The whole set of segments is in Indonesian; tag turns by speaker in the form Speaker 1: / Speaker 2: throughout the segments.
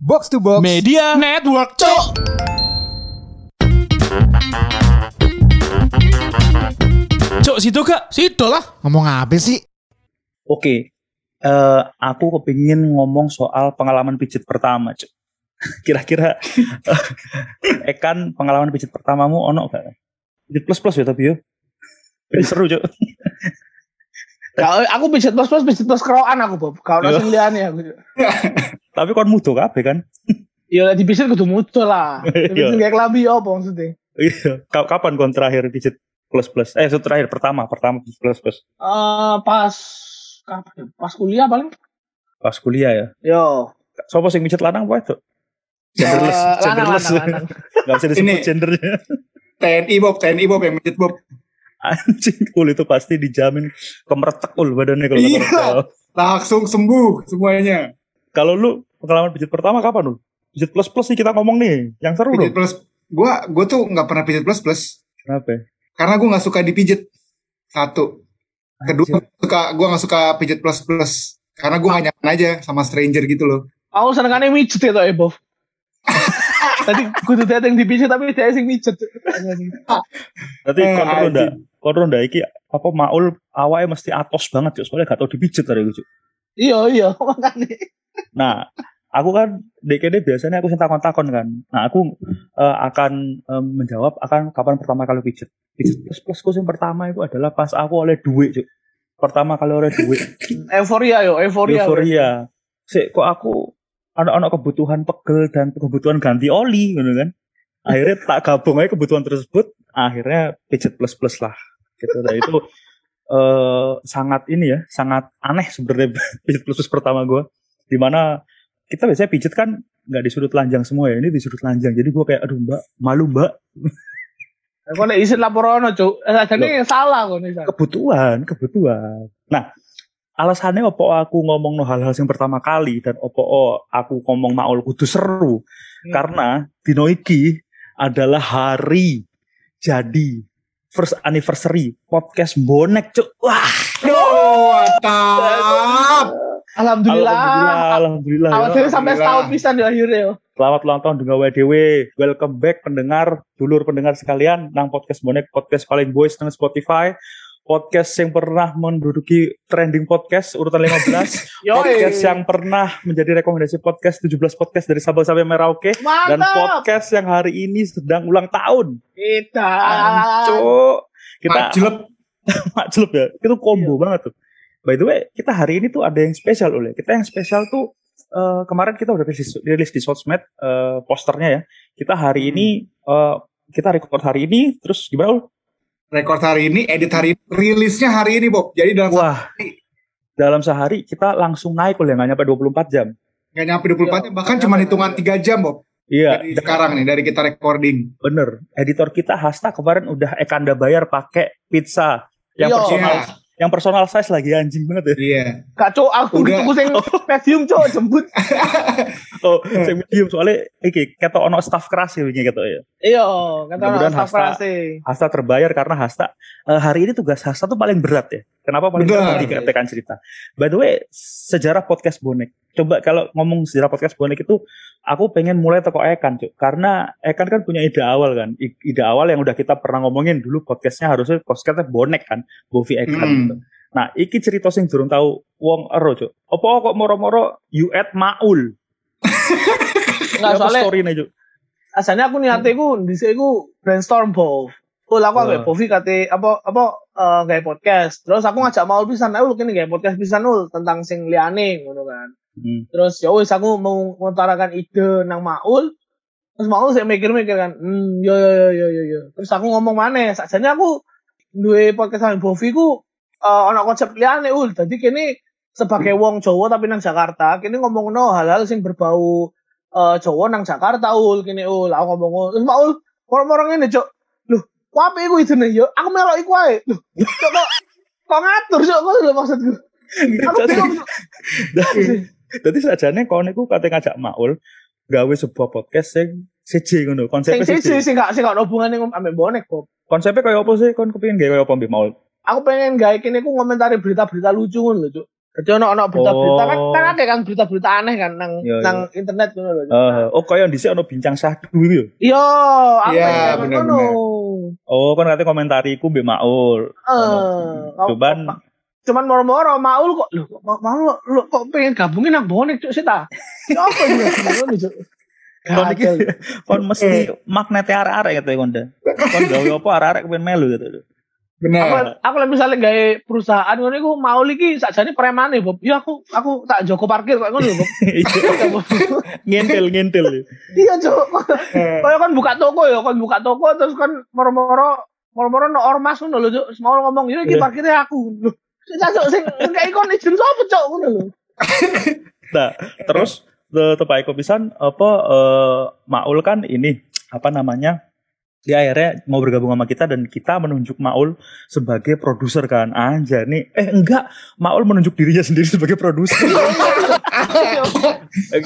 Speaker 1: Box to Box
Speaker 2: Media Network, Cok. Cok, situ kak, situ lah.
Speaker 1: Ngomong apa sih?
Speaker 3: Oke, eh aku kepingin ngomong soal pengalaman pijit pertama, Cuk. Kira-kira eh, Ekan pengalaman pijit pertamamu ono gak? Pijit plus plus ya tapi yo. Seru, Cuk.
Speaker 4: Ya, aku pijat plus plus pijat plus keroan aku Bob. Kalau
Speaker 3: Iya.
Speaker 4: langsung liane aku.
Speaker 3: tapi kon mudo kabeh kan?
Speaker 4: Ya di pijat kudu mutu lah.
Speaker 3: Iya.
Speaker 4: Pijat kayak kelabi apa maksudnya?
Speaker 3: Iya. Ka- Kapan kon terakhir pijit plus plus? Eh, terakhir pertama, pertama plus plus.
Speaker 4: Eh pas kapan ya? Pas kuliah paling.
Speaker 3: Pas kuliah ya.
Speaker 4: Yo.
Speaker 3: Sopo sing pijit lanang apa itu? Genderless,
Speaker 4: Eh, lanang,
Speaker 3: genderless.
Speaker 4: lanang, lanang.
Speaker 3: Gak bisa disebut
Speaker 5: Ini.
Speaker 3: gendernya.
Speaker 5: TNI Bob, TNI Bob yang menjit Bob.
Speaker 3: Anjing, ul itu pasti dijamin kemeretek ul badannya kalau
Speaker 5: Iya. Langsung sembuh semuanya.
Speaker 3: Kalau lu pengalaman pijit pertama kapan lu? Pijit plus plus nih kita ngomong nih, yang seru
Speaker 5: Pijit
Speaker 3: dong.
Speaker 5: plus, gua gua tuh nggak pernah pijit plus plus
Speaker 3: Kenapa? ya?
Speaker 5: karena gua nggak suka dipijit. Satu. Kedua,
Speaker 3: Anjir.
Speaker 5: gua suka gua nggak suka pijit plus plus karena gua gak nyaman aja sama stranger gitu loh.
Speaker 4: Aku senengannya mijet ya ya Bob. Tadi kudu dateng di pijat tapi dia sing mijet.
Speaker 3: Berarti
Speaker 5: Eh,
Speaker 3: kon
Speaker 5: anjing.
Speaker 3: ronda, kon ronda iki apa maul awalnya mesti atos banget Cuk, soalnya gak tau dipijit tadi Cuk.
Speaker 4: Iya iya makanya.
Speaker 3: Nah, aku kan DKD biasanya aku sing takon-takon kan. Nah, aku eh, akan eh, menjawab akan kapan pertama kali pijit. Pijit plus plusku yang pertama itu adalah pas aku oleh duit, Cuk. Pertama kali oleh duit.
Speaker 4: Euforia yo, euforia.
Speaker 3: euforia. Sik kok aku anak-anak kebutuhan pegel dan kebutuhan ganti oli gitu kan. Akhirnya tak gabung aja kebutuhan tersebut, akhirnya pijat plus plus lah. Gitu. Nah, itu eh sangat ini ya, sangat aneh sebenarnya pijat plus plus pertama gue. Di mana kita biasanya pijat kan nggak di sudut lanjang semua ya, ini di sudut lanjang. Jadi gue kayak aduh mbak, malu mbak.
Speaker 4: Kau nek isin laporan cuk. Eh yang salah kok nih.
Speaker 3: kebutuhan, kebutuhan. Nah, alasannya opo aku ngomong no hal-hal yang pertama kali dan opo aku ngomong maul kudu seru
Speaker 4: Hmm.
Speaker 3: karena dino iki adalah hari jadi first anniversary podcast bonek cuk. Wah,
Speaker 5: mantap.
Speaker 4: Alhamdulillah.
Speaker 3: alhamdulillah, alhamdulillah.
Speaker 4: Awal
Speaker 3: ya.
Speaker 4: dhewe sampai
Speaker 5: Alhamdulillah.
Speaker 4: setahun pisan di akhirnya yo.
Speaker 3: Selamat ulang tahun dengan WDW. Welcome back pendengar, dulur pendengar sekalian nang podcast bonek podcast paling boys nang Spotify. Podcast yang pernah menduduki trending podcast urutan 15.
Speaker 4: Yo.
Speaker 3: podcast yang pernah menjadi rekomendasi podcast 17 podcast dari Sabang sampai Merauke dan
Speaker 4: Mantap.
Speaker 3: podcast yang hari ini sedang ulang tahun.
Speaker 4: Kita.
Speaker 3: Cuk. Kita
Speaker 5: Majlep.
Speaker 3: makjleb ya. Itu combo
Speaker 4: Iya.
Speaker 3: banget tuh. By the way, kita hari ini tuh ada yang spesial oleh. Kita yang spesial tuh eh, kemarin kita udah rilis, rilis di sosmed eh, posternya ya. Kita hari
Speaker 5: Hmm.
Speaker 3: ini eh, kita record hari ini terus gimana? Ul?
Speaker 5: Rekor hari ini, edit hari ini, rilisnya hari ini Bob. Jadi dalam
Speaker 3: Wah. Dalam sehari kita langsung naik oleh nggak nyampe 24 jam.
Speaker 5: nggak nyampe 24 jam, bahkan
Speaker 4: Iya,
Speaker 5: cuma hitungan
Speaker 4: iya.
Speaker 5: 3 jam Bob.
Speaker 3: Iya,
Speaker 5: Dari sekarang nih, dari kita recording.
Speaker 3: Bener, editor kita Hasta kemarin udah Ekanda bayar pakai pizza yang
Speaker 4: Iya.
Speaker 3: personal,
Speaker 5: Iya.
Speaker 3: Yang personal size lagi anjing banget ya.
Speaker 5: Iya.
Speaker 4: Kak cuk aku
Speaker 5: Udah.
Speaker 4: ditunggu sing medium cuk jembut.
Speaker 3: Oh, sing medium soalnya iki ketok ono staff keras ya wingi ketok ya.
Speaker 4: Iya, kata
Speaker 3: Mudah-mudahan
Speaker 4: orang staff
Speaker 3: Hasta-
Speaker 4: kelas sih.
Speaker 3: Hasta terbayar karena Hasta eh, hari ini tugas Hasta tuh paling berat ya. Kenapa paling?
Speaker 5: Benar.
Speaker 3: Tadi kita akan cerita. By the way, sejarah podcast bonek. Coba kalau ngomong sejarah podcast bonek itu, aku pengen mulai toko Ekan, Cuk. Karena Ekan kan punya ide awal kan. I- Ide awal yang udah kita pernah ngomongin dulu podcastnya harusnya podcastnya bonek kan. Bovi Ekan
Speaker 5: Hmm.
Speaker 3: gitu. Nah, iki cerita sing durung tahu wong ero, Cuk. Apa kok moro-moro you at Maul?
Speaker 4: Enggak soalnya
Speaker 3: story nih, Cuk?
Speaker 4: asalnya aku niatnya aku dhisik aku brainstorm Bob. Oh, aku ambek Bovi kate apa apa eh gawe podcast. Terus aku ngajak mau pisan, ayo kene gawe podcast pisan ul tentang sing liyane ngono kan.
Speaker 3: Hmm.
Speaker 4: Terus ya wis aku mau ngutarakan ide nang Maul. Terus Maul saya mikir-mikir kan, hmm yo yo yo yo yo. Terus aku ngomong mana? Sajane aku duwe podcast sama Bovi ku eh ana konsep liyane ul. Dadi kene sebagai wong Jawa tapi nang Jakarta, kene ngomongno hal-hal sing berbau eh Jawa nang Jakarta ul kene ul. Aku ngomong. Terus Maul orang-orang ngene, Cok. Kok apa iku idene yo? Aku melok iku ae. Kok kok kok ngatur, Cok? Ngono lho maksudku. Aku bingung. Cok.
Speaker 3: Jadi sajane kon niku kate ngajak Maul gawe sebuah podcast sing siji ngono.
Speaker 4: Sing
Speaker 3: Konsepnya
Speaker 4: siji
Speaker 3: siji.
Speaker 4: sing gak sing gak hubungane ambek bonek kok.
Speaker 3: Konsepnya kayak apa sih? Kon kepengin gawe apa Mbak Maul?
Speaker 4: aku pengen gawe kene ku ngomentari berita-berita lucu ngono lho, Cuk. Jadi ono ono berita-berita kan
Speaker 3: Oh.
Speaker 4: kan ada kan berita-berita aneh kan nang
Speaker 3: Iya, iya.
Speaker 4: nang internet ngono lho.
Speaker 3: Eh, oh di sini ono bincang sahdu itu.
Speaker 4: Iya,
Speaker 5: Iya,
Speaker 4: pengen
Speaker 5: bener,
Speaker 4: ngono.
Speaker 3: Oh, kan katanya komentariku Mbak Maul.
Speaker 4: Eh,
Speaker 3: Cuman
Speaker 4: cuman moro-moro maul kok lu kok ma- maul lu kok pengen gabungin nang bonek cuk sih ta. Ya apa ngono cuk.
Speaker 3: kon iki kon mesti magnete arek-arek katanya konda. Kon gawe apa arek-arek kepen melu gitu.
Speaker 4: Aku,
Speaker 5: Benar.
Speaker 4: aku lah misalnya gawe perusahaan ngono iku maul iki sakjane premane, Bob. Ya aku aku tak joko parkir kok ngono lho, Bob.
Speaker 3: ngintil ngintil.
Speaker 4: Iya, Cuk.
Speaker 5: Eh,
Speaker 4: Kaya kan buka toko ya, kan buka toko terus kan moro-moro moro-moro no ormas ngono lho, Cuk. Mau ngomong, "Ya iki
Speaker 3: Iya.
Speaker 4: parkirnya aku." Sing Cuk sing kayak ikon izin sapa, Cuk, ngono lho.
Speaker 3: Nah, terus the tepai pisan apa eh, Maul kan ini apa namanya? Dia akhirnya mau bergabung sama kita dan kita menunjuk Maul sebagai produser kan. Aja nih. Eh enggak, Maul menunjuk dirinya sendiri sebagai produser.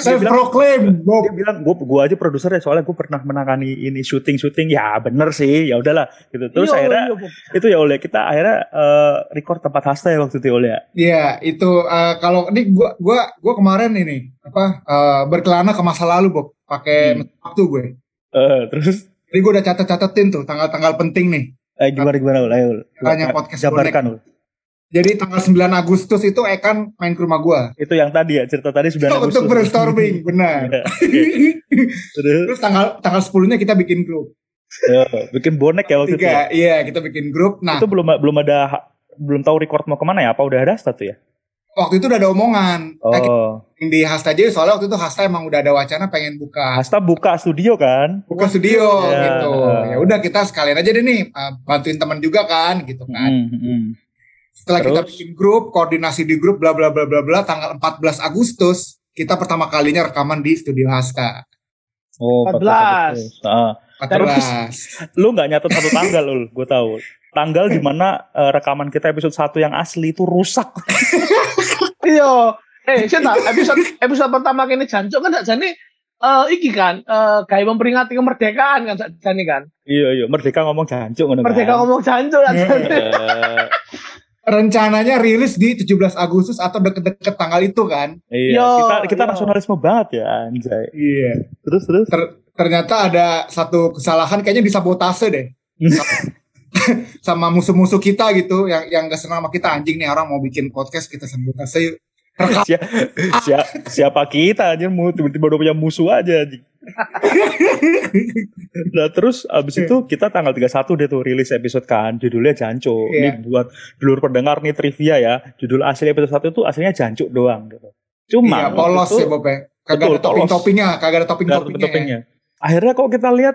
Speaker 3: Bilang,
Speaker 5: proclaim, Bob.
Speaker 3: dia bilang gue gua aja produser ya soalnya gue pernah menangani ini syuting syuting ya bener sih ya udahlah gitu terus
Speaker 4: Iya,
Speaker 3: akhirnya
Speaker 4: Bob.
Speaker 3: itu ya oleh kita akhirnya eh, record tempat hasta ya waktu itu oleh ya
Speaker 5: Iya, itu eh, kalau ini gua gua gua kemarin ini apa eh, berkelana ke masa lalu, Bob. Pakai
Speaker 3: Hmm.
Speaker 5: waktu gue.
Speaker 3: Eh, terus
Speaker 5: Jadi gue udah catet-catetin tuh tanggal-tanggal penting nih.
Speaker 3: eh, gimana gimana Ul? ayo.
Speaker 5: Tanya podcast
Speaker 3: jabarkan Ul.
Speaker 5: Jadi tanggal 9 Agustus itu Ekan main ke rumah gua.
Speaker 3: itu yang tadi ya cerita tadi sudah
Speaker 5: Itu untuk brainstorming, benar.
Speaker 3: terus
Speaker 5: Terus tanggal tanggal 10-nya kita bikin grup.
Speaker 3: ya, bikin bonek ya waktu itu ya?
Speaker 5: Iya kita bikin grup. Nah,
Speaker 3: itu belum belum ada belum tahu record mau ke mana ya apa udah ada satu ya
Speaker 5: waktu itu udah ada omongan. Eh, kita
Speaker 3: oh
Speaker 5: di Hasta aja soalnya waktu itu Hasta emang udah ada wacana pengen buka
Speaker 3: Hasta buka studio kan
Speaker 5: buka studio
Speaker 3: Ya.
Speaker 5: gitu. Ya udah kita sekalian aja deh nih uh, bantuin teman juga kan gitu kan.
Speaker 3: Hmm, hmm.
Speaker 5: Setelah kita
Speaker 3: Terus?
Speaker 5: bikin grup, koordinasi di grup bla bla bla bla bla tanggal 14 Agustus kita pertama kalinya rekaman di studio Hasta.
Speaker 3: oh
Speaker 4: 14.
Speaker 3: Agustus. Ah.
Speaker 5: 14.
Speaker 3: lu nggak nyatet satu tanggal ul gue tahu tanggal di mana eh, rekaman kita episode 1 yang asli itu rusak
Speaker 4: Iya. Eh, sih tak episode episode pertama kini jancuk kan sakjane eh iki kan eh kayak memperingati kemerdekaan kan sakjane kan.
Speaker 3: iya iya merdeka ngomong jancuk ngono kan.
Speaker 4: Merdeka ngomong jancuk.
Speaker 3: Eh,
Speaker 5: Rencananya rilis di 17 Agustus atau deket-deket tanggal itu kan.
Speaker 3: iya
Speaker 4: Yo,
Speaker 3: kita kita
Speaker 4: yo.
Speaker 3: nasionalisme banget ya anjay
Speaker 5: Iya.
Speaker 3: terus terus
Speaker 5: Ternyata ada satu kesalahan kayaknya disabotase deh. sama musuh-musuh kita gitu yang yang gak senang sama kita anjing nih orang mau bikin podcast kita sabotase yuk. Rekam.
Speaker 3: Sia- sia- siapa kita anjir mu tiba-tiba udah punya musuh aja anjing. nah terus abis itu kita tanggal 31 deh tuh rilis episode kan judulnya Janco
Speaker 5: Iya.
Speaker 3: ini buat dulur pendengar nih trivia ya judul asli episode 1 itu aslinya Jancuk doang gitu cuma
Speaker 5: Iya, polos
Speaker 3: waktu
Speaker 5: ya
Speaker 3: itu-
Speaker 5: Bob ya. Kagak ada topping-toppingnya, kagak ada topping-toppingnya. ya.
Speaker 3: akhirnya kok kita lihat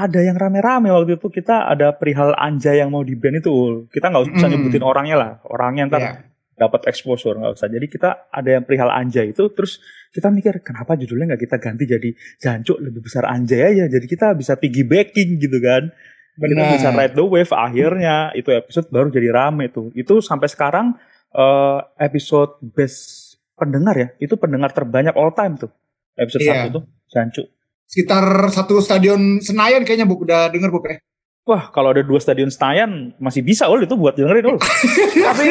Speaker 3: ada yang rame-rame waktu itu kita ada perihal Anja yang mau di band itu Ul. kita nggak usah
Speaker 5: Mm.
Speaker 3: nyebutin orangnya lah orangnya ntar
Speaker 5: Iya.
Speaker 3: dapat exposure nggak usah. Jadi kita ada yang perihal anjay itu terus kita mikir kenapa judulnya nggak kita ganti jadi jancuk lebih besar anjay aja. Jadi kita bisa piggybacking gitu kan. Kita
Speaker 5: Benar.
Speaker 3: bisa ride the wave akhirnya itu episode baru jadi rame tuh. Itu sampai sekarang eh, episode best pendengar ya. Itu pendengar terbanyak all time tuh. Episode
Speaker 5: Iya.
Speaker 3: satu tuh jancuk.
Speaker 5: Sekitar satu stadion Senayan kayaknya Bob udah denger Bob ya.
Speaker 3: Wah, kalau ada dua stadion Senayan masih bisa ul itu buat dengerin ul.
Speaker 4: Tapi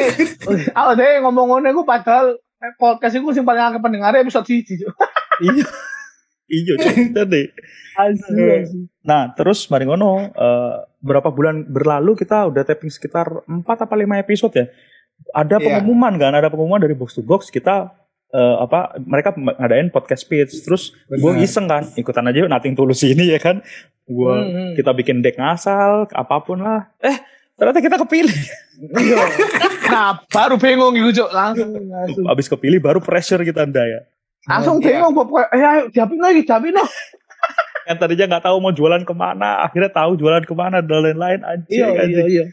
Speaker 4: aku deh ngomong ngono iku padahal podcast iku sing paling akeh pendengarnya episode 1. Cuk.
Speaker 3: iya. Iya, Cuk. deh.
Speaker 5: Eh.
Speaker 3: Nah, terus mari ngono eh, berapa bulan berlalu kita udah tapping sekitar 4 apa 5 episode ya. Ada
Speaker 5: Iya.
Speaker 3: pengumuman kan, ada pengumuman dari box to box kita eh, apa mereka ngadain podcast pitch terus gue iseng kan ikutan aja nating tulus ini ya kan gue
Speaker 4: Hmm, hmm.
Speaker 3: kita bikin deck ngasal apa pun lah eh ternyata kita kepilih.
Speaker 4: Nah, baru bingung Cuk, langsung langsung.
Speaker 3: abis kepilih baru pressure kita anda ya
Speaker 4: Langsung
Speaker 5: Iya.
Speaker 4: bingung Bob. Eh ayo diapin lagi, diapin no.
Speaker 3: yang tadinya nggak tahu mau jualan ke mana akhirnya tahu jualan ke mana dan lain-lain anjing
Speaker 4: Iya, iya, iya.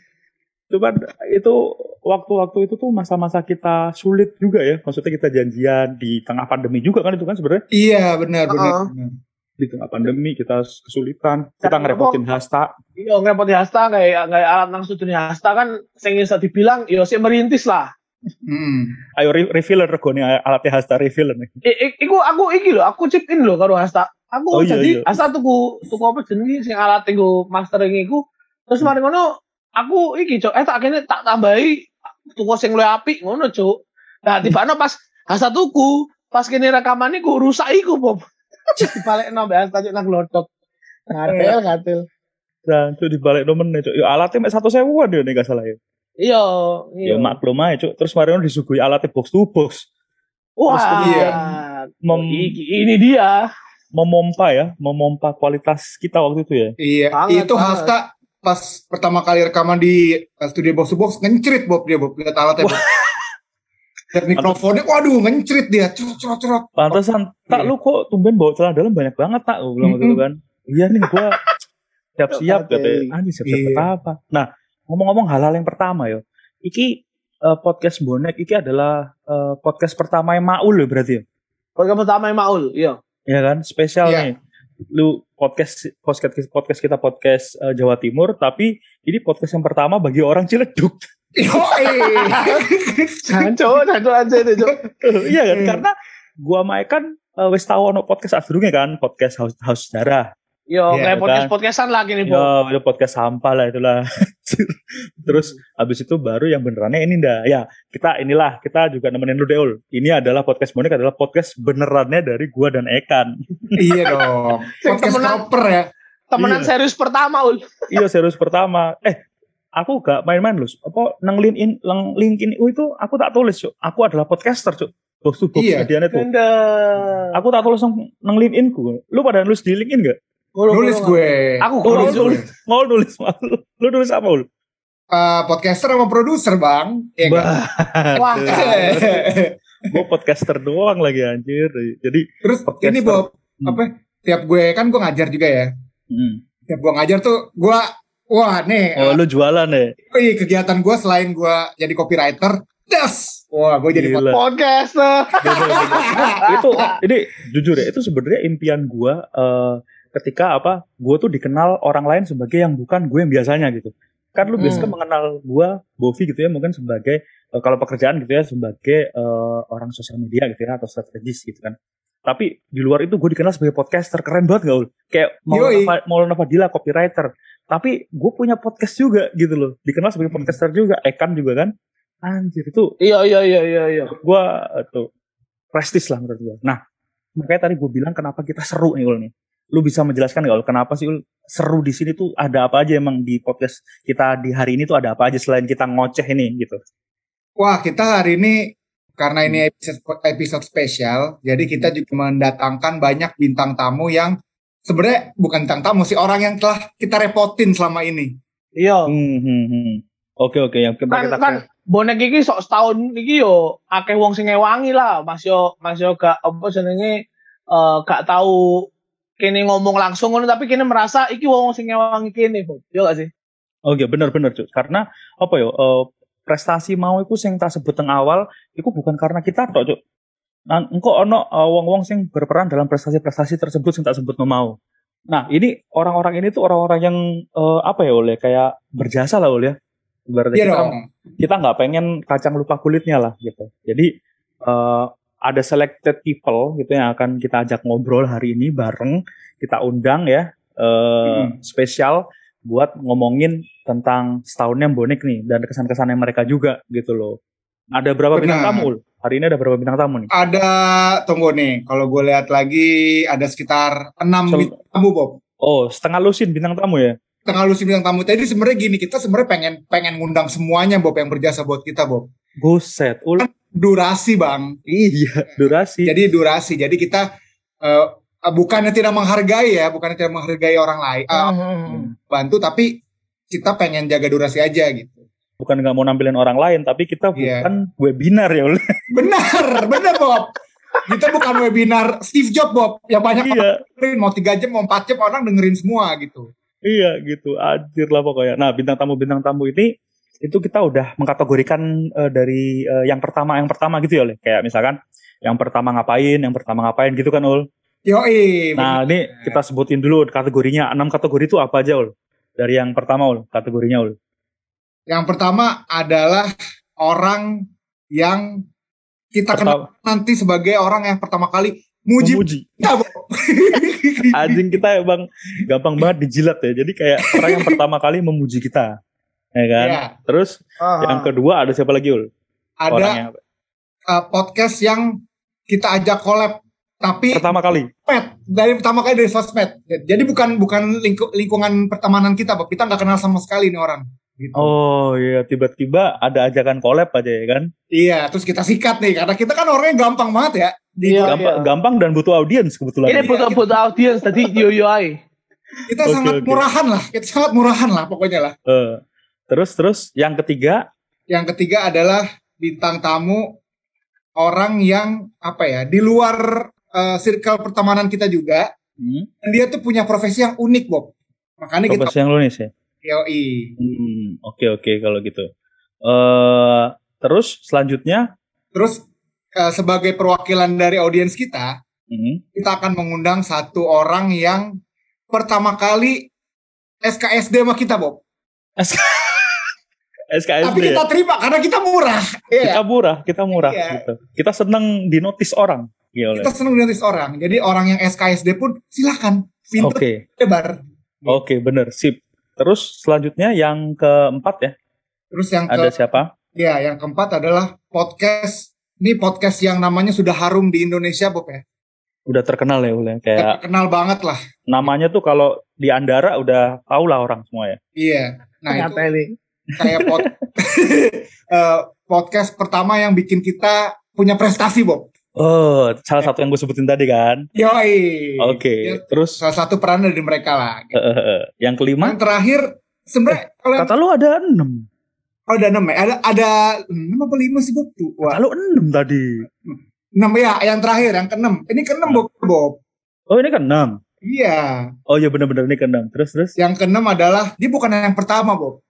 Speaker 3: Cuman itu waktu-waktu itu tuh masa-masa kita sulit juga ya. Maksudnya kita janjian di tengah pandemi juga kan itu kan sebenarnya
Speaker 5: Iya benar benar.
Speaker 4: Uh-uh.
Speaker 5: benar.
Speaker 3: di tengah pandemi kita kesulitan. Kita
Speaker 4: Ya,
Speaker 3: ngerepotin Hasta.
Speaker 4: Iya, ngerepoti hasta kayak kayak alat nang studio hasta kan sing bisa dibilang yo sih merintis lah.
Speaker 5: Hmm.
Speaker 3: Ayo re revealer regone alatnya Hasta revealer nih.
Speaker 4: I, i- iku aku iki lho, aku chip in lho karo hasta. Aku
Speaker 3: Oh, iya,
Speaker 4: jadi
Speaker 3: iya.
Speaker 4: hasta tuku tuku apa jenenge sing alat iku mastering iku. Terus mari ngono aku iki cok, eh tak kene tak tambahi tuku sing luwih apik ngono cok. Nah, tiba pas hasa tuku, pas kini rekaman iku rusak iku, Bob. Dibalik no mbak Hasta cuk nang glodok. Ngatel, ngatel.
Speaker 3: Dan cuk dibalik nomen cuk. Ya alatnya mek satu sewuan ya nek gak salah ya.
Speaker 4: Iya,
Speaker 3: Ya
Speaker 4: iya.
Speaker 3: maklum aja cuk. Terus Mario disuguhi alatnya box to box.
Speaker 4: Wah,
Speaker 5: Iya.
Speaker 3: Mem-
Speaker 4: ini dia.
Speaker 3: memompa ya, memompa kualitas kita waktu itu ya.
Speaker 5: Iya,
Speaker 4: Banget,
Speaker 5: itu
Speaker 4: banget.
Speaker 5: Hasta pas pertama kali rekaman di uh, studio box to box ngencrit Bob dia Bob lihat alatnya Bob. Dan mikrofonnya, waduh ngencrit dia, cerot cerot cerot.
Speaker 3: Pantesan tak
Speaker 5: Iya.
Speaker 3: lu kok tumben bawa celana dalam banyak banget tak gue bilang waktu itu kan. Iya nih gua siap-siap
Speaker 4: Oke.
Speaker 3: katanya. Anjir siap-siap
Speaker 5: Iya.
Speaker 3: apa? Nah, ngomong-ngomong hal-hal yang pertama yo. Iki eh, podcast bonek iki adalah eh, podcast pertama yang Maul ya berarti ya.
Speaker 4: Program pertama yang Maul, iya.
Speaker 3: Ya kan? Spesial
Speaker 5: Iya.
Speaker 3: nih. Lu podcast podcast podcast kita podcast eh, Jawa Timur tapi ini podcast yang pertama bagi orang Ciledug.
Speaker 5: Yoi.
Speaker 4: Janco, janco aja itu,
Speaker 3: iya kan?
Speaker 5: Hmm.
Speaker 3: Karena gua sama kan eh, wis ono podcast asdurunge kan, podcast House House Sejarah.
Speaker 4: Yo,
Speaker 5: Iya,
Speaker 4: kayak podcast
Speaker 3: kan.
Speaker 4: podcastan lagi nih, Bob.
Speaker 3: Ya, itu podcast sampah lah itulah. Terus habis itu baru yang benerannya ini ndak. Ya, kita inilah kita juga nemenin lu Deul. Ini adalah podcast Bonek adalah podcast benerannya dari gua dan Ekan.
Speaker 5: iya dong. Podcast
Speaker 4: Temenan.
Speaker 5: proper ya.
Speaker 4: Temenan
Speaker 3: Iya.
Speaker 4: serius pertama, Ul.
Speaker 3: iya, serius pertama. Eh, aku gak main-main loh. Apa nang LinkedIn, nang LinkedIn oh, itu aku tak tulis, Cuk. Aku adalah podcaster, Cuk. Box to box
Speaker 5: Iya.
Speaker 3: medianya tuh.
Speaker 4: Ganda.
Speaker 3: Aku tak tulis nang, nang LinkedIn ku. Lu pada nulis di LinkedIn gak?
Speaker 5: Nulis gue.
Speaker 4: Aku
Speaker 3: Oh,
Speaker 4: nulis,
Speaker 3: nulis. Mau nulis malu. Lu nulis apa, Ul?
Speaker 5: Eh, podcaster sama produser bang. Iya kan?
Speaker 4: Wah,
Speaker 3: gue podcaster doang lagi anjir. Jadi
Speaker 5: Terus
Speaker 3: Podcaster.
Speaker 5: ini Bob,
Speaker 3: Hmm.
Speaker 5: apa? Tiap gue kan gue ngajar juga ya.
Speaker 3: hmm.
Speaker 5: Tiap gue ngajar tuh gue, wah nih,
Speaker 3: oh lu jualan ya?
Speaker 5: eh, kegiatan gue selain gue jadi copywriter, das, wah gue jadi
Speaker 3: Gila.
Speaker 4: podcaster.
Speaker 3: itu ini jujur ya itu sebenarnya impian gua eh, ketika apa gua tuh dikenal orang lain sebagai yang bukan gue yang biasanya gitu kan lu biasanya
Speaker 4: Hmm.
Speaker 3: mengenal gua Bovi gitu ya mungkin sebagai eh, kalau pekerjaan gitu ya sebagai eh, orang sosial media gitu ya atau strategis gitu kan tapi di luar itu gue dikenal sebagai podcaster keren banget gak ul kayak. Maulana, Maulana Fadila copywriter tapi gue punya podcast juga gitu loh dikenal sebagai
Speaker 5: Hmm.
Speaker 3: podcaster juga Ekan juga kan anjir itu
Speaker 4: Iya, iya, iya, iya, iya.
Speaker 3: gua eh, tuh prestis lah menurut gua. Nah, makanya tadi gue bilang kenapa kita seru nih Ul nih. Lu bisa menjelaskan nggak Ul kenapa sih Ul seru di sini tuh ada apa aja emang di podcast kita di hari ini tuh ada apa aja selain kita ngoceh ini gitu.
Speaker 5: Wah, kita hari ini karena ini episode, episode spesial, jadi kita juga mendatangkan banyak bintang tamu yang sebenarnya bukan bintang tamu sih orang yang telah kita repotin selama ini.
Speaker 4: Iya.
Speaker 3: Hmm, hmm, hmm. Oke oke yang kita
Speaker 4: Kan,
Speaker 3: kita
Speaker 4: kan bonek iki sok setahun iki yo akeh wong sing ngewangi lah. Mas yo Mas yo gak apa jenenge eh gak tahu kene ngomong langsung ngono tapi kene merasa iki wong sing ngewangi kene, Bob. Yo gak sih?
Speaker 3: Oke bener bener cuy. Karena apa yo eh, prestasi mau iku sing tak sebut teng awal iku bukan karena kita tok cuy. Nah, engko ono eh, wong-wong sing berperan dalam prestasi-prestasi tersebut sing tak sebut no mau. Nah, ini orang-orang ini tuh orang-orang yang eh, apa ya oleh kayak berjasa lah oleh ya. Ibaratnya
Speaker 5: Iya
Speaker 3: kita
Speaker 5: dong.
Speaker 3: kita nggak pengen kacang lupa kulitnya lah gitu. Jadi eh, ada selected people gitu yang akan kita ajak ngobrol hari ini bareng kita undang ya eh, spesial buat ngomongin tentang setahunnya bonek nih dan kesan-kesannya mereka juga gitu loh. Ada berapa bintang
Speaker 5: Benar.
Speaker 3: tamu? Ul? Hari ini ada berapa bintang tamu nih?
Speaker 5: Ada tunggu nih, kalau gue lihat lagi ada sekitar enam
Speaker 3: Sel-
Speaker 5: bintang tamu Bob.
Speaker 3: Oh, setengah lusin bintang tamu ya.
Speaker 5: Tengah lu bintang tamu. Jadi sebenarnya gini, kita sebenarnya pengen pengen ngundang semuanya Bob yang berjasa buat kita Bob.
Speaker 3: Buset, ul.
Speaker 5: Durasi bang.
Speaker 3: Iya, durasi.
Speaker 5: Jadi durasi. Jadi kita eh, bukannya tidak menghargai ya, bukannya tidak menghargai orang lain, eh,
Speaker 4: Hmm.
Speaker 5: bantu, tapi kita pengen jaga durasi aja gitu.
Speaker 3: Bukan nggak mau nampilin orang lain, tapi kita bukan webinar ya, ul.
Speaker 5: Benar, benar Bob. Kita bukan webinar Steve Jobs Bob, yang banyak
Speaker 3: iya,
Speaker 5: dengerin mau tiga jam, mau empat jam orang dengerin semua gitu.
Speaker 3: iya gitu. Anjir lah pokoknya. Nah, bintang tamu bintang tamu ini itu kita udah mengkategorikan eh, dari eh, yang pertama yang pertama gitu ya, Ul. Kayak misalkan yang pertama ngapain, yang pertama ngapain gitu kan, ul.
Speaker 5: Yoi.
Speaker 3: Nah, ini kita sebutin dulu kategorinya. Enam kategori itu apa aja, ul? Dari yang pertama, ul. Kategorinya, ul.
Speaker 5: Yang pertama adalah orang yang kita kenal
Speaker 3: Pertama,
Speaker 5: nanti sebagai orang yang pertama kali muji
Speaker 3: memuji.
Speaker 5: kita.
Speaker 3: Anjing kita emang gampang banget dijilat ya. Jadi kayak orang yang pertama kali memuji kita. Ya kan?
Speaker 5: Ya,
Speaker 3: Terus
Speaker 4: Ah.
Speaker 3: yang kedua ada siapa lagi, ul?
Speaker 5: ada
Speaker 3: Orangnya
Speaker 5: uh, podcast yang kita ajak collab tapi
Speaker 3: Pertama kali.
Speaker 5: sosmed dari pertama kali dari sosmed. Jadi bukan bukan lingku- lingkungan pertemanan kita, Bob. Kita nggak kenal sama sekali nih orang. Gitu.
Speaker 3: Oh iya, tiba-tiba ada ajakan collab aja ya kan?
Speaker 5: Iya, terus kita sikat nih karena kita kan orangnya gampang banget ya. Di
Speaker 4: Iya,
Speaker 3: Gampang, gampang dan butuh audiens kebetulan.
Speaker 4: Ini
Speaker 5: Iya,
Speaker 4: butuh-butuh audiens tadi yo ai.
Speaker 5: kita
Speaker 3: Oke,
Speaker 5: sangat
Speaker 3: oke.
Speaker 5: murahan lah, kita sangat murahan lah pokoknya lah.
Speaker 3: Eh, terus terus yang ketiga,
Speaker 5: Yang ketiga adalah bintang tamu orang yang apa ya di luar eh, circle pertemanan kita juga.
Speaker 3: hmm,
Speaker 5: Dan dia tuh punya profesi yang unik, Bob. Makanya kita
Speaker 3: profesi yang lunis ya.
Speaker 5: yoi.
Speaker 3: Hmm, oke oke kalau gitu. Eh, terus selanjutnya,
Speaker 5: Terus eh, sebagai perwakilan dari audiens kita,
Speaker 3: hmm,
Speaker 5: kita akan mengundang satu orang yang pertama kali SKSD sama kita, Bob.
Speaker 3: SKSD
Speaker 5: Tapi
Speaker 3: ya.
Speaker 5: kita terima karena kita murah. Iya.
Speaker 3: Kita murah, kita murah
Speaker 5: Iya.
Speaker 3: gitu. Kita seneng dinotis orang. Gila.
Speaker 5: Kita senang nulis orang. Jadi orang yang SKSD pun silakan pintu
Speaker 3: Oke,
Speaker 5: lebar.
Speaker 3: oke bener, sip. Terus selanjutnya yang keempat ya,
Speaker 5: Terus yang ke,
Speaker 3: ada siapa?
Speaker 5: ya yang keempat adalah podcast. Ini podcast yang namanya sudah harum di Indonesia, Bob ya.
Speaker 3: Udah terkenal ya, Ul, ya. Kayak
Speaker 5: Terkenal banget lah.
Speaker 3: namanya tuh kalau di Andara udah tau lah orang semua ya.
Speaker 5: Iya. Nah itu
Speaker 4: Ternyata ini.
Speaker 5: Kayak pod, eh, podcast pertama yang bikin kita punya prestasi, Bob.
Speaker 3: Oh, salah satu yang gue sebutin tadi kan.
Speaker 5: Yoi.
Speaker 3: Oke,
Speaker 5: Ya,
Speaker 3: terus
Speaker 5: salah satu peran dari mereka lah.
Speaker 3: eh, eh, eh, yang kelima,
Speaker 5: Yang terakhir sebenarnya kalau yang
Speaker 3: kata lu ada enam.
Speaker 5: oh, ada enam ya, ada ada enam apa lima sih Bob? Tuh, Wah,
Speaker 3: Kata lu enam tadi.
Speaker 5: enam ya, yang terakhir yang keenam. Ini keenam Bob, Bob.
Speaker 3: Oh ini kan enam.
Speaker 5: Iya.
Speaker 3: Oh iya benar-benar ini ke enam. Terus terus.
Speaker 5: Yang keenam adalah dia bukan yang pertama Bob,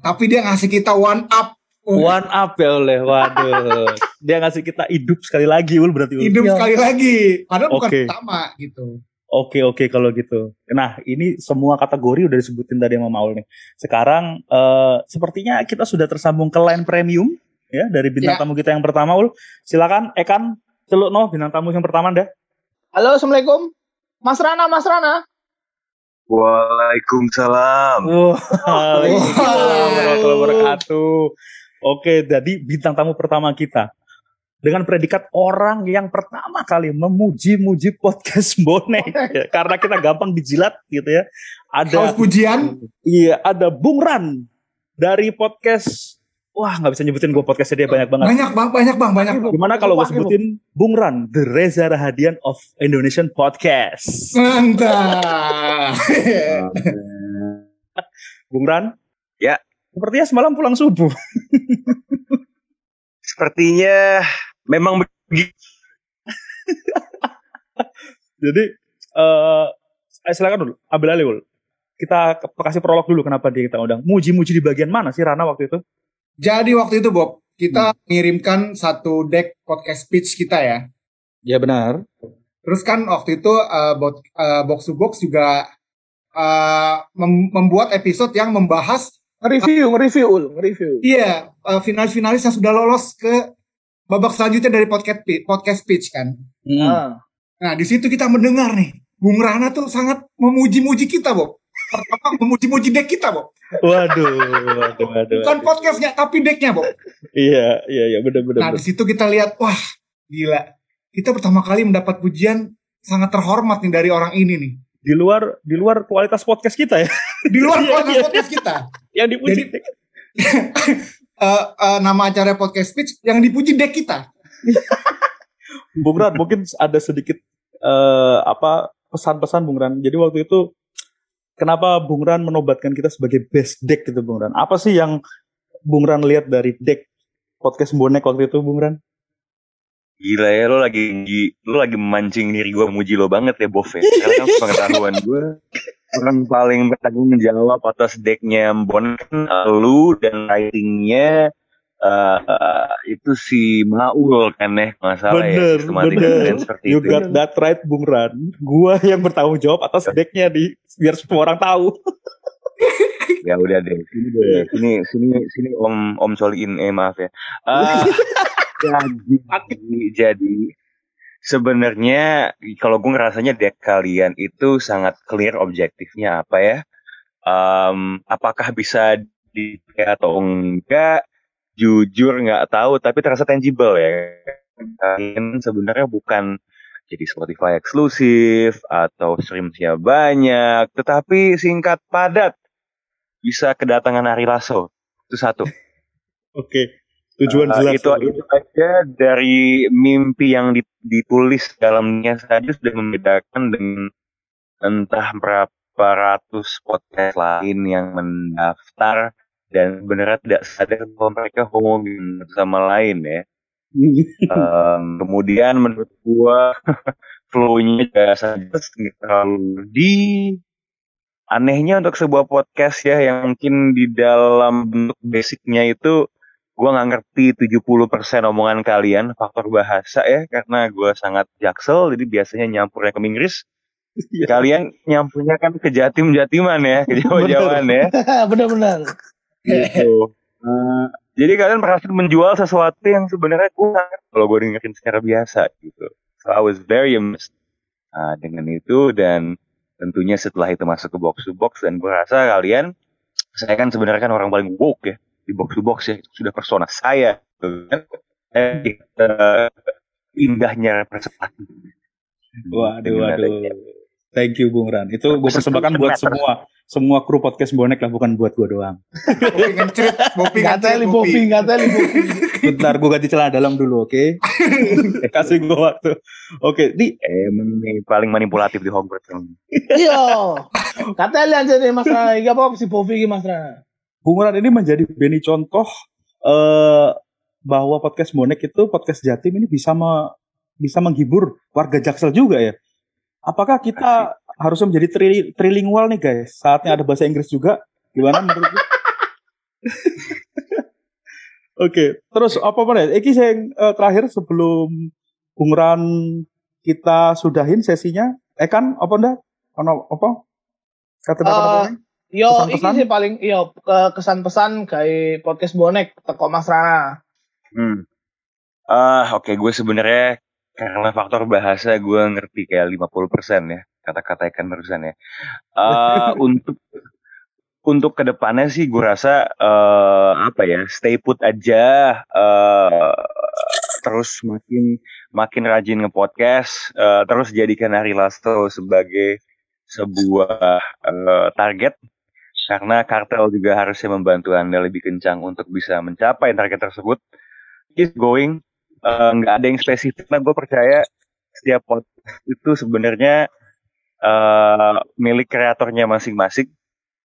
Speaker 5: tapi dia ngasih kita one up. Wah,
Speaker 3: One up ya oleh, waduh. Dia ngasih kita hidup sekali lagi, ul berarti. Ul.
Speaker 5: hidup
Speaker 4: Iya.
Speaker 5: sekali lagi. Padahal bukan
Speaker 3: Oke.
Speaker 5: pertama gitu.
Speaker 3: Oke oke kalau gitu. Nah ini semua kategori udah disebutin tadi sama Maul nih. Sekarang eh, sepertinya kita sudah tersambung ke line premium ya dari bintang
Speaker 5: Ya.
Speaker 3: tamu kita yang pertama ul. Silakan Ekan celuk no bintang tamu yang pertama dah.
Speaker 4: Halo, assalamualaikum. Mas Rana, Mas Rana.
Speaker 1: Waalaikumsalam.
Speaker 3: Waalaikumsalam warahmatullahi wabarakatuh. Oke, jadi bintang tamu pertama kita dengan predikat orang yang pertama kali memuji-muji podcast bonek ya, karena kita gampang dijilat gitu ya. Ada
Speaker 5: Haus pujian.
Speaker 3: Iya, ada Bung Ran dari podcast. Wah, nggak bisa nyebutin gue podcastnya dia banyak banget.
Speaker 5: Banyak bang, banyak bang, banyak bang.
Speaker 3: Gimana kalau gue sebutin Bung Ran, The Reza Rahadian of Indonesian Podcast.
Speaker 5: Mantap.
Speaker 3: Bung Ran?
Speaker 1: Ya.
Speaker 3: Sepertinya semalam pulang subuh.
Speaker 1: Sepertinya memang begitu.
Speaker 3: Jadi, eh eh, silakan dulu, ambil alih Ul. Kita kasih prolog dulu kenapa dia kita undang. Muji-muji di bagian mana sih Rana waktu itu?
Speaker 5: Jadi waktu itu Bob, kita
Speaker 3: Hmm.
Speaker 5: mengirimkan satu deck podcast speech kita ya.
Speaker 3: Ya benar.
Speaker 5: Terus kan waktu itu eh, bot- eh, box to box juga eh, mem- membuat episode yang membahas
Speaker 4: Nge-review, nge-review, Ul, nge-review.
Speaker 5: iya eh, finalis-finalis yang sudah lolos ke babak selanjutnya dari podcast podcast speech kan.
Speaker 3: Hmm.
Speaker 4: Ah.
Speaker 5: Nah di situ kita mendengar nih, Bung Rana tuh sangat memuji-muji kita Bob. Pertama memuji-muji deck kita Bob.
Speaker 3: Waduh, waduh, waduh.
Speaker 5: Bukan podcastnya tapi decknya Bob.
Speaker 3: Iya, iya, iya, benar, benar.
Speaker 5: Nah di situ kita lihat, wah gila. Kita pertama kali mendapat pujian sangat terhormat nih dari orang ini nih.
Speaker 3: Di luar, di luar kualitas podcast kita ya,
Speaker 5: Di luar
Speaker 3: Iya,
Speaker 5: kualitas
Speaker 3: iya.
Speaker 5: podcast kita.
Speaker 3: yang dipuji.
Speaker 5: Eh, eh, nama acara podcast speech yang dipuji deck kita.
Speaker 3: Bung Ran, mungkin ada sedikit eh, apa pesan-pesan Bung Ran. Jadi waktu itu kenapa Bung Ran menobatkan kita sebagai best deck gitu Bung Ran? Apa sih yang Bung Ran lihat dari deck podcast bonek waktu itu Bung Ran?
Speaker 1: Gila ya lo lagi lo lagi memancing diri gue memuji lo banget ya ya. Karena kan pengetahuan gue orang paling bertanggung jawab atas decknya Bon kan lu dan writingnya eh, itu si Maul kan ya masalah ya
Speaker 3: Bener,
Speaker 1: sistematik
Speaker 3: bener.
Speaker 1: seperti
Speaker 3: You
Speaker 1: itu.
Speaker 3: got that right Bung Ran. Gua yang bertanggung jawab atas decknya di biar semua orang tahu.
Speaker 1: Ya udah deh, sini deh, sini sini sini Om Om Soliin, eh maaf ya. Ah, jadi jadi sebenarnya kalau gue ngerasanya deck kalian itu sangat clear objektifnya apa ya? Em, apakah bisa dipakai atau enggak? Jujur nggak tahu, tapi terasa tangible ya kalian sebenarnya bukan jadi Spotify eksklusif atau streamnya banyak, tetapi singkat padat bisa kedatangan Ari Lasso. Itu satu.
Speaker 3: Oke. Tujuan
Speaker 1: Uh,
Speaker 3: jelas.
Speaker 1: itu itu aja dari mimpi yang di- ditulis dalamnya saja sudah membedakan dengan entah berapa ratus podcast lain yang mendaftar dan benar tidak sadar bahwa mereka homogen sama lain ya. Em, kemudian menurut gua flow-nya juga saja terlalu di anehnya untuk sebuah podcast ya yang mungkin di dalam bentuk basicnya itu gua nggak ngerti 70% omongan kalian faktor bahasa ya karena gua sangat jaksel jadi biasanya nyampurnya ke Inggris
Speaker 3: Iya.
Speaker 1: kalian nyampurnya kan ke jatim-jatiman ya ke jawa-jawaan ya
Speaker 4: Bener-bener.
Speaker 1: Gitu. Eh, jadi kalian berhasil menjual sesuatu yang sebenarnya kurang kalau gue dengerin secara biasa gitu. So I was very amazed Nah, dengan itu dan tentunya setelah itu masuk ke box to box dan gue rasa kalian saya kan sebenarnya kan orang paling woke ya di box to box ya itu sudah persona saya gitu kan. Eh, indahnya representasi.
Speaker 3: Waduh, waduh. Thank you Bung Ran. Itu gue persembahkan buat semua semua kru podcast bonek lah, bukan buat gue doang.
Speaker 5: Bopi ngencrit, Bopi
Speaker 4: Nggak
Speaker 5: ngencrit,
Speaker 4: teli
Speaker 5: Bopi.
Speaker 3: Bentar, gue ganti celana dalam dulu, oke? Kasih gue waktu. Oke, di
Speaker 1: Emang nih paling manipulatif di Hogwarts.
Speaker 4: Iya. Aja deh Mas Ra. Gak apa-apa si Bopi iki Mas Ra.
Speaker 3: Bung Ran ini menjadi beni contoh eh bahwa podcast bonek itu podcast Jatim ini bisa me- bisa menghibur warga Jaksel juga ya. Apakah kita harusnya menjadi tri, trilingual nih guys? Saatnya ada bahasa Inggris juga. Gimana menurut? Oke, terus apa mana? Iki yang eh, terakhir sebelum Bung Ran kita sudahin sesinya. Eh kan apa ndak? Ono apa? Kata-kata
Speaker 4: Yo,
Speaker 3: Pesan-pesan?
Speaker 4: ini sih paling yo ke- kesan-pesan kayak podcast bonek teko Mas Rana.
Speaker 1: Hmm. Ah, oke gue sebenarnya karena faktor bahasa gue ngerti kayak 50% ya kata-kata ikan barusan ya. Ah, untuk untuk ke depannya sih gue rasa eh, apa ya stay put aja eh, terus makin makin rajin nge-podcast eh, terus jadikan Ari Lasto sebagai sebuah eh, target. Karena kartel juga harusnya membantu anda lebih kencang untuk bisa mencapai target tersebut. Keep going Eh, nggak ada yang spesifik. Lah gue percaya setiap podcast itu sebenarnya eh, milik kreatornya masing-masing.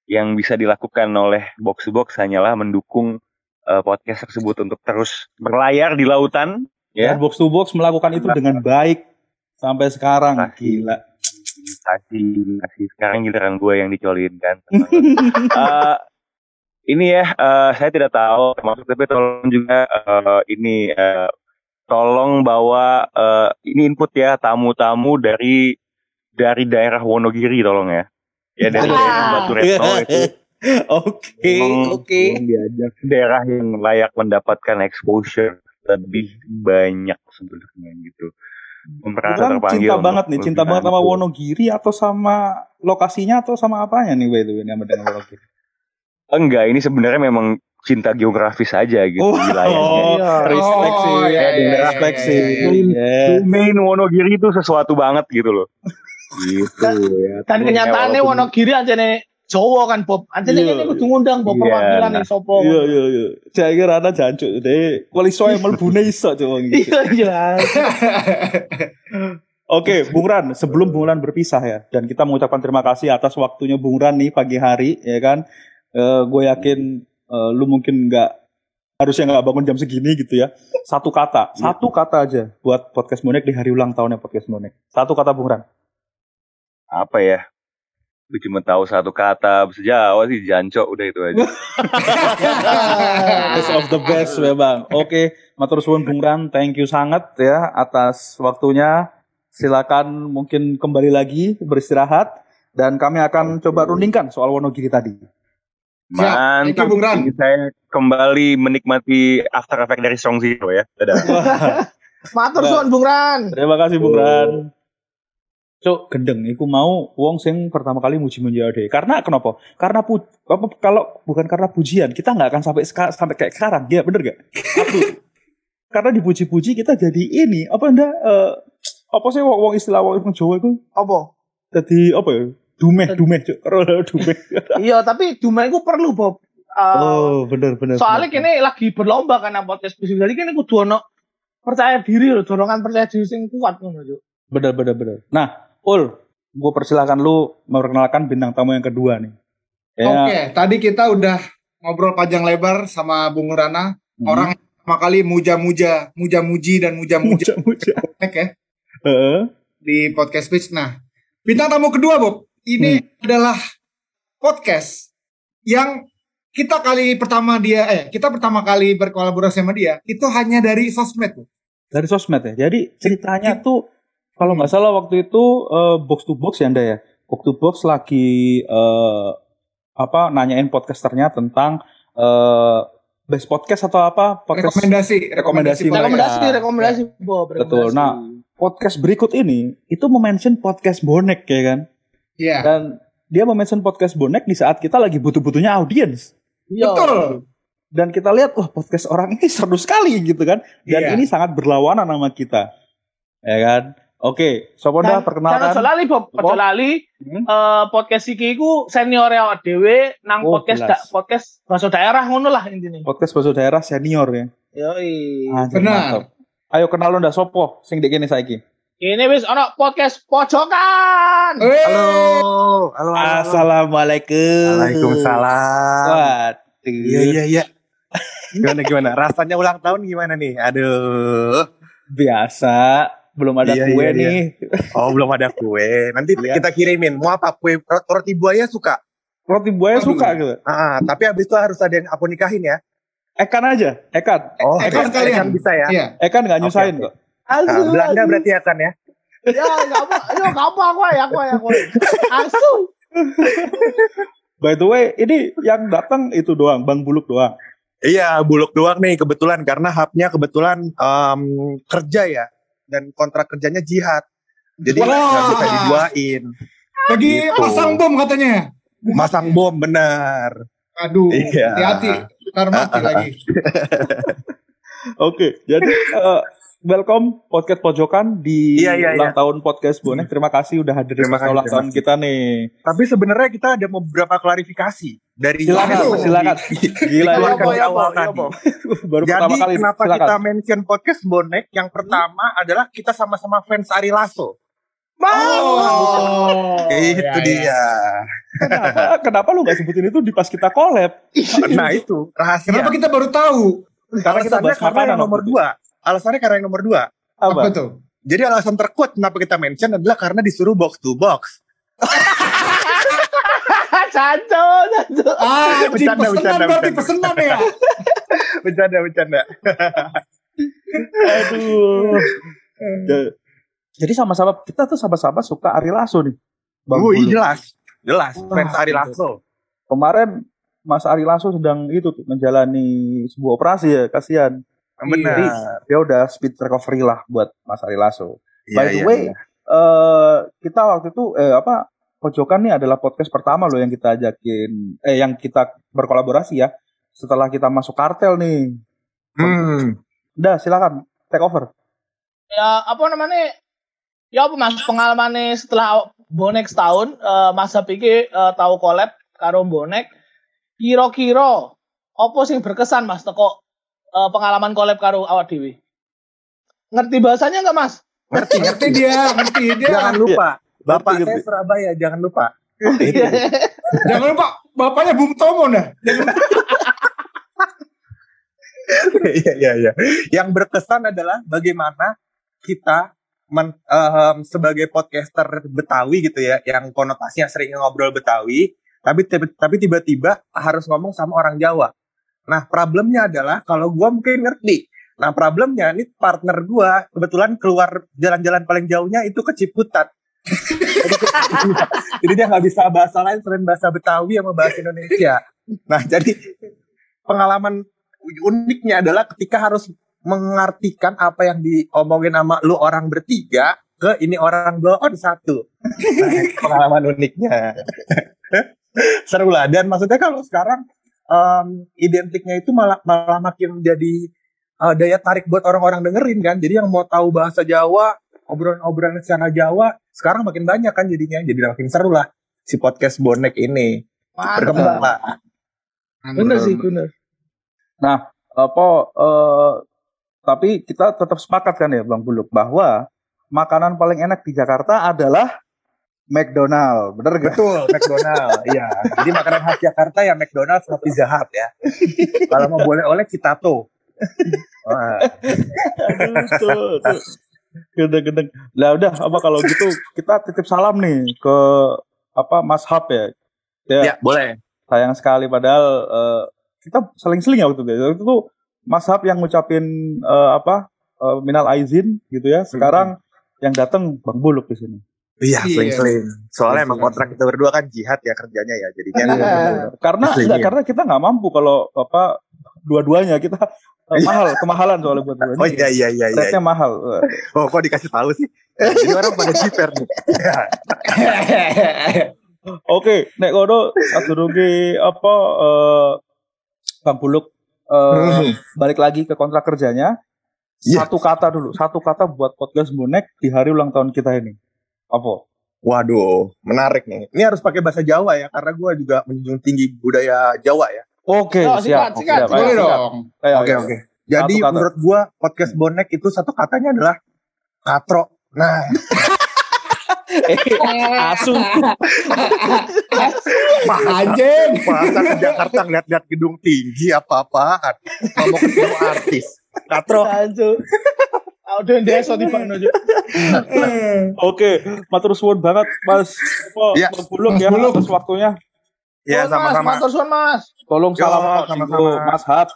Speaker 1: Yang bisa dilakukan oleh box to box hanyalah mendukung eh, podcast tersebut untuk terus berlayar di lautan
Speaker 3: Ya,
Speaker 1: ya
Speaker 3: box to box melakukan itu dengan baik sampai sekarang. Gila.
Speaker 1: kasih kasih sekarang giliran gue yang dicolin kan? Eh, ini ya eh, saya tidak tahu termasuk tapi tolong juga eh, ini eh, tolong bawa eh, ini input ya tamu-tamu dari dari daerah Wonogiri tolong ya ya dari
Speaker 4: Ah.
Speaker 1: daerah Batu Retno itu
Speaker 3: Oke, oke.
Speaker 1: diajak ke daerah yang layak mendapatkan exposure lebih banyak sebenarnya gitu merasa terpanggil
Speaker 3: cinta
Speaker 1: untuk
Speaker 3: banget nih, cinta banget sama. Wonogiri atau sama lokasinya atau sama apanya nih by the way nama dengan Wonogiri?
Speaker 1: Enggak, ini sebenarnya memang cinta geografis aja gitu
Speaker 3: Oh,
Speaker 1: wilayahnya.
Speaker 4: Iya.
Speaker 3: respect sih,
Speaker 5: Oh, iya, iya,
Speaker 3: respect
Speaker 5: iya,
Speaker 3: sih.
Speaker 5: iya, iya.
Speaker 3: Yeah.
Speaker 1: Main Wonogiri itu sesuatu banget gitu loh. Gitu ya.
Speaker 4: Dan kenyataannya
Speaker 1: Walaupun-
Speaker 4: Wonogiri aja nih Jawa kan Bob. Aja nih
Speaker 3: Iya.
Speaker 4: ini kudu ngundang Bob
Speaker 1: Iya,
Speaker 4: perwakilan
Speaker 1: nah.
Speaker 4: nih sopo.
Speaker 3: Iya iya iya. Saya kira ada jancuk deh. Wali soe melbune iso coba gitu.
Speaker 4: Iya jelas.
Speaker 3: Oke, Bung Ran, sebelum Bung Ran berpisah ya, dan kita mengucapkan terima kasih atas waktunya Bung Ran nih pagi hari, ya kan? gue yakin eh, lu mungkin nggak harusnya nggak bangun jam segini gitu ya. Satu kata, satu kata aja buat podcast Monek di hari ulang tahunnya podcast Monek. Satu kata Bung Ran.
Speaker 1: apa ya? Gue cuma tahu satu kata bahasa Jawa sih jancok udah itu aja.
Speaker 3: Best of the best memang. Oke, matur suwun Bung Ran, thank you sangat ya atas waktunya. Silakan mungkin kembali lagi beristirahat dan kami akan coba rundingkan soal Wonogiri tadi.
Speaker 5: Siap. Thank you, Bung Ran.
Speaker 1: Ini saya kembali menikmati after effect dari Strong Zero ya. Dadah.
Speaker 4: Matur suwun Bung Ran.
Speaker 3: terima kasih Bung Ran. Cuk, gendeng iku mau wong sing pertama kali muji muji ade. Karena kenapa? Karena pu apa kalau bukan karena pujian, kita nggak akan sampai seka- sampai kayak sekarang. Ya, bener gak? Satu. karena dipuji-puji kita jadi ini apa ndak eh, apa sih wong wong istilah wong wong Jawa itu
Speaker 4: Apa?
Speaker 3: jadi apa ya dumeh dumeh cuk dumeh
Speaker 4: Iya, tapi Duma itu perlu Bob. Uh,
Speaker 3: oh bener bener
Speaker 4: soalnya
Speaker 3: bener.
Speaker 4: kini lagi berlomba kan podcast bisnis. Jadi kini kudu ono percaya diri loh, dorongan percaya diri sing kuat ngono Cuk.
Speaker 3: bener bener bener nah Ul gue persilahkan lu memperkenalkan bintang tamu yang kedua nih Ya,
Speaker 5: Oke, tadi kita udah ngobrol panjang lebar sama Bung Rana,
Speaker 3: hmm.
Speaker 5: orang yang pertama kali muja-muja, muja-muji dan muja-muja
Speaker 3: muja-muja
Speaker 5: ya
Speaker 3: Heeh.
Speaker 5: di podcast Pitch. Nah, bintang tamu kedua, Bob, ini adalah podcast yang kita kali pertama dia, eh, kita pertama kali berkolaborasi sama dia, itu hanya dari sosmed, Bob.
Speaker 3: dari sosmed ya. Jadi ceritanya tuh kalau nggak salah waktu itu eh, box to box ya Anda ya. Box to box lagi eh, apa nanyain podcasternya tentang eh, best podcast atau apa podcast
Speaker 5: Rekomendasi,
Speaker 3: rekomendasi
Speaker 5: mereka.
Speaker 4: Rekomendasi,
Speaker 3: mereka.
Speaker 4: rekomendasi Bob.
Speaker 3: Betul.
Speaker 4: rekomendasi.
Speaker 3: Nah, podcast berikut ini itu mention podcast bonek ya kan.
Speaker 5: Iya,
Speaker 3: Dan dia mention podcast bonek di saat kita lagi butuh-butuhnya audiens.
Speaker 4: Iya.
Speaker 5: betul.
Speaker 3: Dan kita lihat wah podcast orang ini seru sekali gitu kan. Dan
Speaker 5: Iya.
Speaker 3: ini sangat berlawanan sama kita. Ya kan? Oke, Soponda
Speaker 4: Dan-
Speaker 3: perkenalkan.
Speaker 4: Jangan lali Bob, ojo lali
Speaker 3: Hmm?
Speaker 4: eh, podcast iki iku senior awak dhewe nang
Speaker 3: Oh,
Speaker 4: podcast da, podcast bahasa daerah ngono lah intinya.
Speaker 3: Podcast bahasa daerah senior ya.
Speaker 4: Yoi.
Speaker 3: Anjir,
Speaker 5: Benar.
Speaker 3: mantap. Ayo kenal lo ndak sopo sing dek kene saiki.
Speaker 4: Ini wis ono podcast pojokan.
Speaker 6: Halo, halo.
Speaker 3: Assalamualaikum.
Speaker 6: Waalaikumsalam.
Speaker 3: Waduh.
Speaker 6: Iya iya iya. Gimana gimana? Rasanya ulang tahun gimana nih? Aduh.
Speaker 3: Biasa, belum ada
Speaker 6: Iya,
Speaker 3: kue
Speaker 6: iya, iya.
Speaker 3: nih.
Speaker 6: Oh belum ada kue. Nanti
Speaker 3: Iya.
Speaker 6: kita kirimin. Mau apa kue rot- roti buaya suka?
Speaker 3: Roti buaya
Speaker 5: Aduh.
Speaker 3: suka gitu.
Speaker 6: Ah, tapi habis itu harus ada yang aku nikahin ya.
Speaker 3: Ekan aja, Ekan.
Speaker 6: Oh,
Speaker 5: Ekan
Speaker 6: Ekan. Ekan bisa ya.
Speaker 5: Iya.
Speaker 3: Ekan nggak nyusahin
Speaker 6: oke.
Speaker 3: kok.
Speaker 6: Ah,
Speaker 4: Asu.
Speaker 6: Belanda
Speaker 4: asu.
Speaker 6: berarti Ekan ya.
Speaker 4: Ya, enggak apa. Yo, enggak apa aku ya, aku ya, aku. ya. Asu.
Speaker 3: By the way, ini yang datang itu doang, Bang Buluk doang.
Speaker 6: Iya, buluk doang nih kebetulan karena hubnya kebetulan em, kerja ya dan kontrak kerjanya jihad. Jadi nggak bisa diduain.
Speaker 5: Lagi
Speaker 6: Gitu.
Speaker 5: pasang bom katanya.
Speaker 6: Masang bom benar.
Speaker 5: Aduh,
Speaker 6: Iya.
Speaker 5: hati-hati. Ntar mati lagi.
Speaker 3: Oke, jadi eh, welcome podcast pojokan di
Speaker 6: Iya, iya,
Speaker 3: ulang
Speaker 6: iya.
Speaker 3: tahun podcast bonek. Terima kasih udah hadir di
Speaker 6: Terima kasih,
Speaker 3: ulang
Speaker 6: terima
Speaker 3: tahun
Speaker 6: kasih.
Speaker 3: kita nih.
Speaker 6: Tapi sebenarnya kita ada beberapa klarifikasi dari
Speaker 3: Silakan,
Speaker 5: Waduh.
Speaker 3: silakan. Gila,
Speaker 6: Dikeluarkan
Speaker 3: ini
Speaker 6: di awal tadi.
Speaker 3: baru
Speaker 6: Jadi
Speaker 3: pertama kali.
Speaker 6: kenapa
Speaker 3: silakan.
Speaker 6: kita mention podcast bonek? Yang pertama adalah kita sama-sama fans Ari Lasso.
Speaker 5: Oh,
Speaker 6: itu
Speaker 5: iya, iya.
Speaker 6: dia.
Speaker 3: Kenapa, kenapa lu gak sebutin itu di pas kita collab?
Speaker 6: Nah itu rahasia.
Speaker 5: Kenapa kita baru tahu?
Speaker 3: Karena kita bahas
Speaker 6: karena
Speaker 3: makanan
Speaker 6: yang nomor
Speaker 3: itu.
Speaker 6: dua. Alasannya karena yang nomor dua.
Speaker 5: Apa,
Speaker 3: Apa?
Speaker 5: tuh?
Speaker 6: Jadi alasan terkuat kenapa kita mention adalah karena disuruh box to box.
Speaker 4: Caco, caco.
Speaker 5: Ah,
Speaker 6: Bercanda, bercanda,
Speaker 5: berarti
Speaker 6: bercanda.
Speaker 5: pesenan ya.
Speaker 6: Bercanda, bercanda.
Speaker 3: Aduh. Ja- Jadi sama-sama kita tuh sama-sama suka Ari Lasso nih. Bang Bulu.
Speaker 6: jelas. Jelas. Fans Ari Lasso.
Speaker 3: Kemarin Mas Ari Lasso sedang itu tuh menjalani sebuah operasi ya, kasihan.
Speaker 6: Benar.
Speaker 3: Dia udah speed recovery lah buat Mas Ari Lasso.
Speaker 6: Iya,
Speaker 3: By the
Speaker 6: iya,
Speaker 3: way,
Speaker 6: iya.
Speaker 3: eh kita waktu itu eh apa Pojokan nih adalah podcast pertama loh yang kita ajakin eh yang kita berkolaborasi ya setelah kita masuk kartel nih.
Speaker 6: Hmm.
Speaker 3: Udah silakan take over.
Speaker 4: Ya, apa namanya? Ya apa Mas pengalamannya setelah bonek setahun eh Mas Sapiki eh, tahu collab karo bonek kira-kira apa sing berkesan Mas teko eh, pengalaman collab karo awak dewi? Ngerti bahasanya enggak Mas?
Speaker 5: Ngerti, ngerti dia, ngerti dia.
Speaker 6: Jangan lupa. Bapak
Speaker 3: Ngerti,
Speaker 6: saya. Surabaya, jangan lupa.
Speaker 5: Jangan lupa bapaknya Bung Tomo dah. Jangan
Speaker 6: Iya, iya, iya. Yang berkesan adalah bagaimana kita men- ehm, sebagai podcaster Betawi gitu ya, yang konotasinya sering ngobrol Betawi, tapi tiba- tapi tiba-tiba harus ngomong sama orang Jawa. Nah, problemnya adalah kalau gua mungkin ngerti. Nah, problemnya ini partner gua kebetulan keluar jalan-jalan paling jauhnya itu ke Ciputat. Jadi, dia nggak bisa bahasa lain selain bahasa Betawi sama bahasa Indonesia. Nah, jadi pengalaman uniknya adalah ketika harus mengartikan apa yang diomongin sama lu orang bertiga ke ini orang blow on satu. Nah, pengalaman uniknya. Seru lah. Dan maksudnya kalau sekarang em, identiknya itu malah malah makin jadi uh, daya tarik buat orang-orang dengerin kan. Jadi yang mau tahu bahasa Jawa, obrolan-obrolan secara Jawa, sekarang makin banyak kan jadinya. Jadi makin seru lah si podcast bonek ini. Berkembang lah.
Speaker 4: Bener sih, bener.
Speaker 3: apa eh, tapi kita tetap sepakat kan ya Bang Buluk bahwa makanan paling enak di Jakarta adalah McDonald, bener gak?
Speaker 6: Betul, McDonald. Iya. Jadi makanan khas Jakarta ya McDonald sama Pizza Hut ya. Kalau mau boleh oleh Citato. Wah.
Speaker 3: Tuh, tuh. Gedeng-gedeng. Lah udah apa kalau gitu kita titip salam nih ke apa Mas Hab ya. Ya,
Speaker 6: Ya, boleh.
Speaker 3: sayang sekali padahal eh, kita seling-seling ya waktu itu. Waktu itu Mas Hab yang ngucapin eh, apa eh, minal aizin gitu ya. Sekarang yang datang Bang Buluk di sini.
Speaker 6: Iya,
Speaker 5: Iya.
Speaker 6: seling-seling. Soalnya emang
Speaker 3: Seling-seling.
Speaker 6: kontrak kita berdua kan jihad ya kerjanya ya. Jadinya
Speaker 3: Karena
Speaker 6: Asli,
Speaker 3: enggak,
Speaker 6: iya.
Speaker 3: karena kita nggak mampu kalau apa dua-duanya kita eh, mahal kemahalan soalnya buat dua
Speaker 6: Oh iya iya iya iya.
Speaker 3: Rate-nya mahal. Eh,
Speaker 6: Oh, kok dikasih tahu sih? Jadi orang pada jiper nih.
Speaker 3: Oke, nek kono sadurunge apa eh Bang Buluk eh, balik lagi ke kontrak kerjanya.
Speaker 6: Iya.
Speaker 3: Satu kata dulu, satu kata buat podcast bonek di hari ulang tahun kita ini. Apa?
Speaker 6: Waduh, menarik nih. Ini harus pakai bahasa Jawa ya, karena gue juga menjunjung tinggi budaya Jawa ya.
Speaker 3: Oke,
Speaker 4: Oh,
Speaker 3: siap.
Speaker 4: sikat,
Speaker 3: Oke,
Speaker 4: sikat.
Speaker 3: siap. Ayo,
Speaker 5: Boleh dong.
Speaker 6: Oke oke. Jadi
Speaker 3: Satu kata.
Speaker 6: menurut gue podcast bonek itu satu katanya adalah katro. Nah,
Speaker 3: Asu.
Speaker 5: Anjing.
Speaker 6: masa ke Jakarta ngeliat-lihat gedung tinggi apa-apaan. Ngomong ketemu artis. Katro.
Speaker 4: Anjir. Udah desa di Bang Nojo.
Speaker 3: Oke, matur suwun banget Mas apa,
Speaker 6: Iya.
Speaker 3: Bang Buluk
Speaker 5: Mas
Speaker 3: ya
Speaker 5: Buluk.
Speaker 3: atas waktunya.
Speaker 6: Ya
Speaker 4: Mas,
Speaker 6: sama-sama.
Speaker 4: Matur suwun, Mas.
Speaker 3: Tolong
Speaker 6: Yo,
Speaker 3: salam
Speaker 6: sama-sama.
Speaker 3: sama Mas Hab.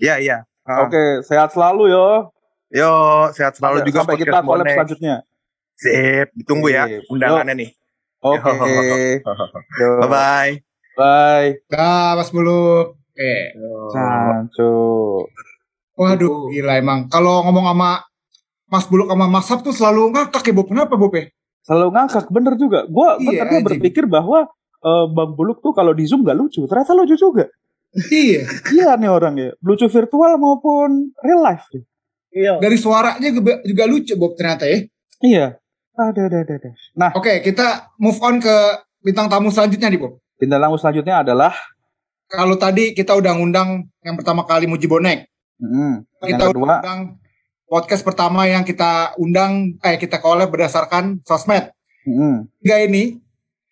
Speaker 6: Iya iya. Ah.
Speaker 3: Oke, sehat selalu yo.
Speaker 6: Yo, sehat selalu juga
Speaker 3: sampai kita collab
Speaker 6: bonek.
Speaker 3: selanjutnya.
Speaker 6: Sip, ditunggu ya undangannya nih.
Speaker 3: Oke. Yo.
Speaker 6: Bye bye.
Speaker 3: Bye.
Speaker 5: Dah, Mas Buluk. Oke.
Speaker 3: Cancu.
Speaker 5: Waduh, gila emang. Kalau ngomong sama Mas Buluk sama Mas Hap tuh selalu ngakak ya, Bob. Kenapa, Bob ya?
Speaker 3: Selalu ngakak bener juga. Gua
Speaker 5: Iya, anjing.
Speaker 3: berpikir bahwa eh, Bang Buluk tuh kalau di Zoom gak lucu. Ternyata lucu juga.
Speaker 5: Iya.
Speaker 3: Iya nih orang ya. Lucu virtual maupun real life. deh.
Speaker 4: Iya.
Speaker 5: Dari suaranya juga, juga lucu, Bob, ternyata ya.
Speaker 3: Iya. Ada, ada, ada. Nah,
Speaker 5: Oke, kita move on ke bintang tamu selanjutnya nih, Bob.
Speaker 3: bintang tamu selanjutnya adalah
Speaker 5: Kalau tadi kita udah ngundang yang pertama kali Muji Bonek.
Speaker 3: mm, yang
Speaker 5: Kita udah
Speaker 3: kedua
Speaker 5: undang podcast pertama yang kita undang, eh kita collab berdasarkan sosmed.
Speaker 3: mm,
Speaker 5: Tiga ini